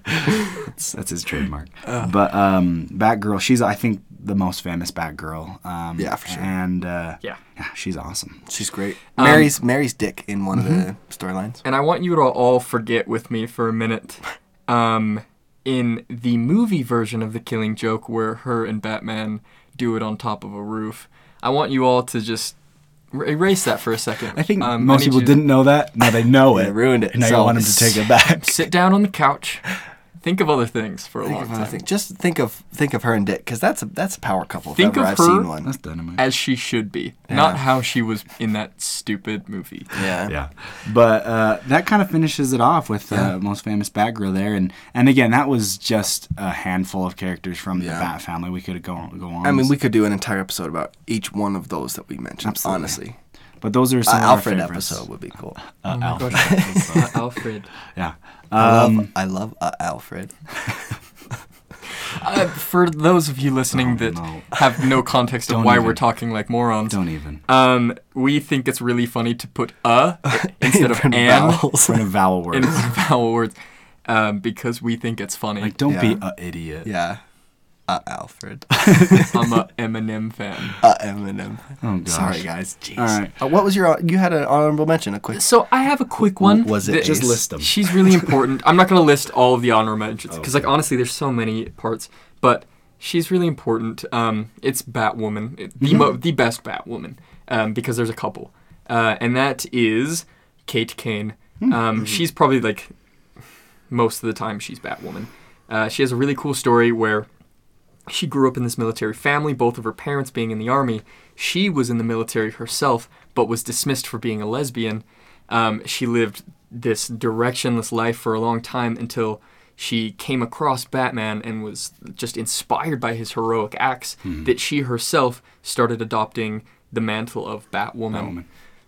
that's, that's his trademark. But um, Batgirl, she's I think the most famous Batgirl. Um, Yeah, for sure. And uh, Yeah. yeah, she's awesome. She's great. Um, Mary's Mary's Dick in one of the storylines. And I want you to all forget with me for a minute. Um, in the movie version of The Killing Joke, where her and Batman do it on top of a roof, I want you all to just er- erase that for a second. I think Um, most need people didn't know that. Now they know it. ruined it. And now So- you want them to take it back. Sit down on the couch, think of other things for a Think long of other time. things. Just think of think of her and Dick, because that's a that's a power couple. If Think of I've her seen one. That's. As she should be, Yeah. not how she was in that stupid movie. Yeah. yeah, but uh, that kind of finishes it off with Yeah. uh, most famous Batgirl there, and and again that was just a handful of characters from the Bat family. We could go go on. I mean, we could do an entire episode about each one of those that we mentioned. Absolutely. Honestly, but those are uh, some of Alfred favorites. episode would be cool. Uh, Oh my Alfred. gosh. Uh, Alfred. yeah. I Um, love I love uh, Alfred. Uh, for those of you listening Oh, that no. have no context of why even. we're talking like morons, don't even. um, we think it's really funny to put "a" instead of front of "an" vowels. Front of vowel in words. vowel words, um, because we think it's funny. Like, don't be Yeah. a idiot. Yeah. Uh, Alfred. I'm a Eminem fan. uh, Eminem. Oh gosh. Sorry, guys. Jeez. All right. Uh, what was your? You had an honorable mention. A quick. So I have a quick one. Was it that- Just Ace? list 'em. She's really important. I'm not gonna list all of the honorable mentions because, like, honestly, there's so many parts. But she's really important. Um, it's Batwoman, it- the mo- the best Batwoman, um, because there's a couple, uh, and that is Kate Kane. Um, she's probably like most of the time she's Batwoman. Uh, she has a really cool story where she grew up in this military family, both of her parents being in the army. She was in the military herself, but was dismissed for being a lesbian. Um, she lived this directionless life for a long time until she came across Batman and was just inspired by his heroic acts that she herself started adopting the mantle of Batwoman. Batwoman.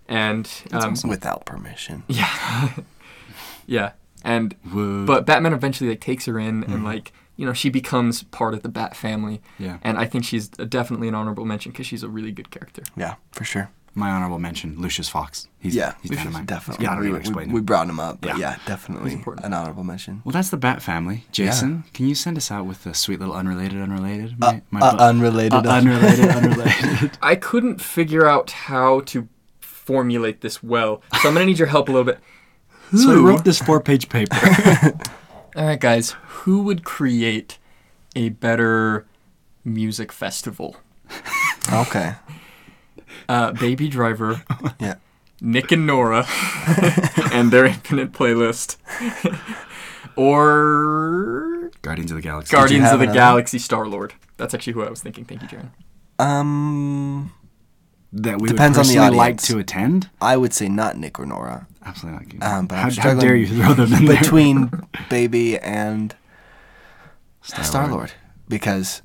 And um, Without permission. yeah, yeah, and Whoa. but Batman eventually like takes her in and like you know she becomes part of the Bat family. Yeah. And I think she's definitely an honorable mention because she's a really good character. Yeah, for sure. My honorable mention, Lucius Fox. He's, yeah, he's we should dynamite. definitely. Yeah, we, need to we- explain we brought him up, but Yeah. yeah, definitely an honorable mention. Well, that's the Bat family. Jason, can you send us out with a sweet little unrelated, unrelated? Uh, My- uh, bu- unrelated. uh, unrelated, unrelated. I couldn't figure out how to formulate this well, so I'm gonna need your help a little bit. so I Who- wrote this four-page paper. All right, guys, who would create a better music festival? Okay. Uh, Baby Driver, Yeah. Nick and Nora, and their infinite playlist, or Guardians of the Galaxy. Guardians of the another? Galaxy Star Lord. That's actually who I was thinking. Thank you, Jaron. Um, that we Depends on would the personally like audience. to attend. I would say not Nick or Nora. Absolutely not. Um, but I'm how, how struggling dare you throw them in there? Between Baby and Star-Lord. Because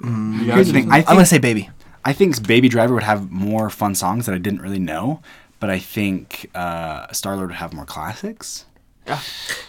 mm, Here's the thing. I I'm think, gonna say Baby. I think Baby Driver would have more fun songs that I didn't really know, but I think uh, Star Lord would have more classics.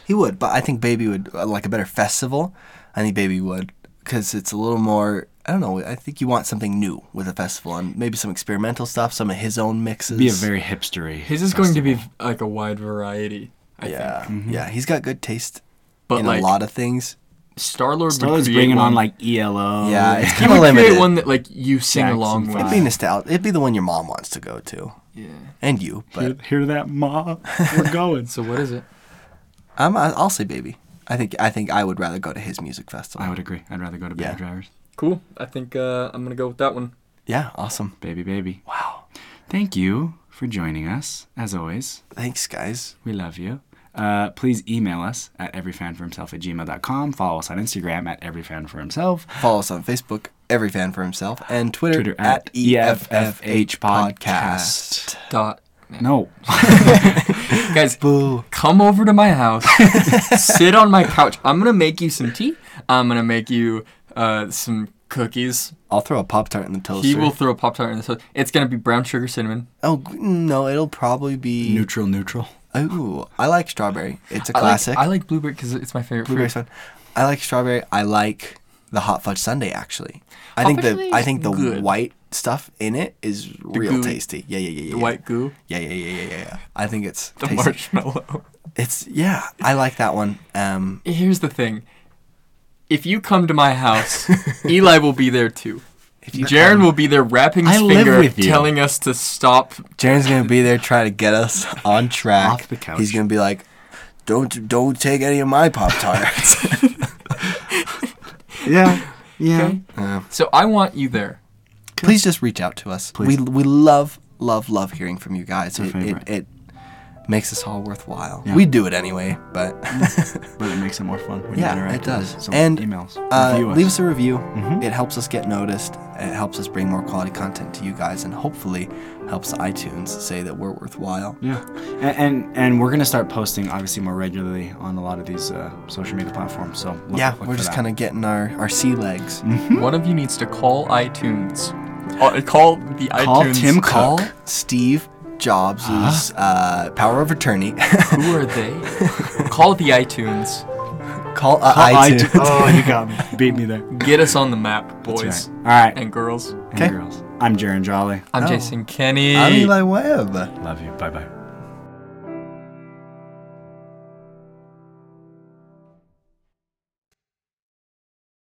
He would, but I think Baby would uh, like a better festival. I think Baby would because it's a little more. I don't know. I think you want something new with a festival and maybe some experimental stuff, some of his own mixes. Be a very hipstery. His is going to be like a wide variety. I yeah, think. Mm-hmm. yeah. He's got good taste But in like a lot of things. Star Lord Star Lord's bringing one. on like ELO. Yeah, it's kind of would limited. create one that like you sing Jackson along Five. with. It'd be nostalgic. It'd be the one your mom wants to go to, Yeah. and you. But hear, hear that, Ma? We're going. So what is it? I'm, I'll say Baby. I think I think I would rather go to his music festival. I would agree. I'd rather go to Baby Yeah. Drivers. Cool. I think uh, I'm gonna go with that one. Yeah, awesome. Baby, baby. Wow. Thank you for joining us. As always, Thanks, guys. we love you. Uh, please email us at everyfanforhimself at gmail.com. Follow us on Instagram at everyfanforhimself. Follow us on Facebook, Every Fan for Himself, and Twitter, Twitter at at EFFH Podcast. Podcast. Dot. No. Guys, Boo. come over to my house. sit on my couch. I'm gonna make you some tea. I'm gonna make you uh, some cookies. I'll throw a Pop Tart in the toaster. He will throw a pop tart in the toast. It's gonna be brown sugar cinnamon. Oh no, it'll probably be. neutral, neutral. Ooh, I like strawberry. It's a I like- classic. I like, blueberry because it's my favorite Blueberry's fruit. fun. I like strawberry. I like the hot fudge sundae actually. I Hot think fudge the sundae I is think the good. white stuff in it is real gooey- tasty. Yeah, yeah, yeah, yeah. The yeah. white goo, Yeah, yeah, yeah, yeah, yeah, yeah. I think it's the tasty. marshmallow. It's yeah. I like that one. Um, Here's the thing. If you come to my house, Eli will be there too. if you Jaron come- will be there wrapping his I finger, with telling us to stop. Jaron's gonna be there trying to get us on track. Off the couch. He's gonna be like, "Don't don't take any of my pop tarts." Yeah. Yeah. Okay? Uh, So I want you there. please just reach out to us. Please. We we love love love hearing from you guys. It, it, it makes this all worthwhile. Yeah. We do it anyway, but But it makes it more fun when Yeah, you interact it with does. us. So And, emails. uh, Review leave us a review. Mhm. It helps us get noticed. It helps us bring more quality content to you guys, and hopefully helps iTunes say that we're worthwhile. Yeah, and, and and we're gonna start posting obviously more regularly on a lot of these uh, social media platforms. So look, yeah, look we're just kind of getting our our sea legs. One of you needs to call iTunes. Uh, call the Call iTunes. Tim Call Cook. Steve Jobs' uh, power of attorney. Who are they? call the iTunes. Call, uh, Call iTunes. iTunes. Oh, you got me. Beat me there. Get us on the map, That's boys right. All right, and girls. and Okay. girls. I'm Jaron Jolly. I'm Oh. Jason Kenny. I'm Eli Webb. Love you. Bye bye.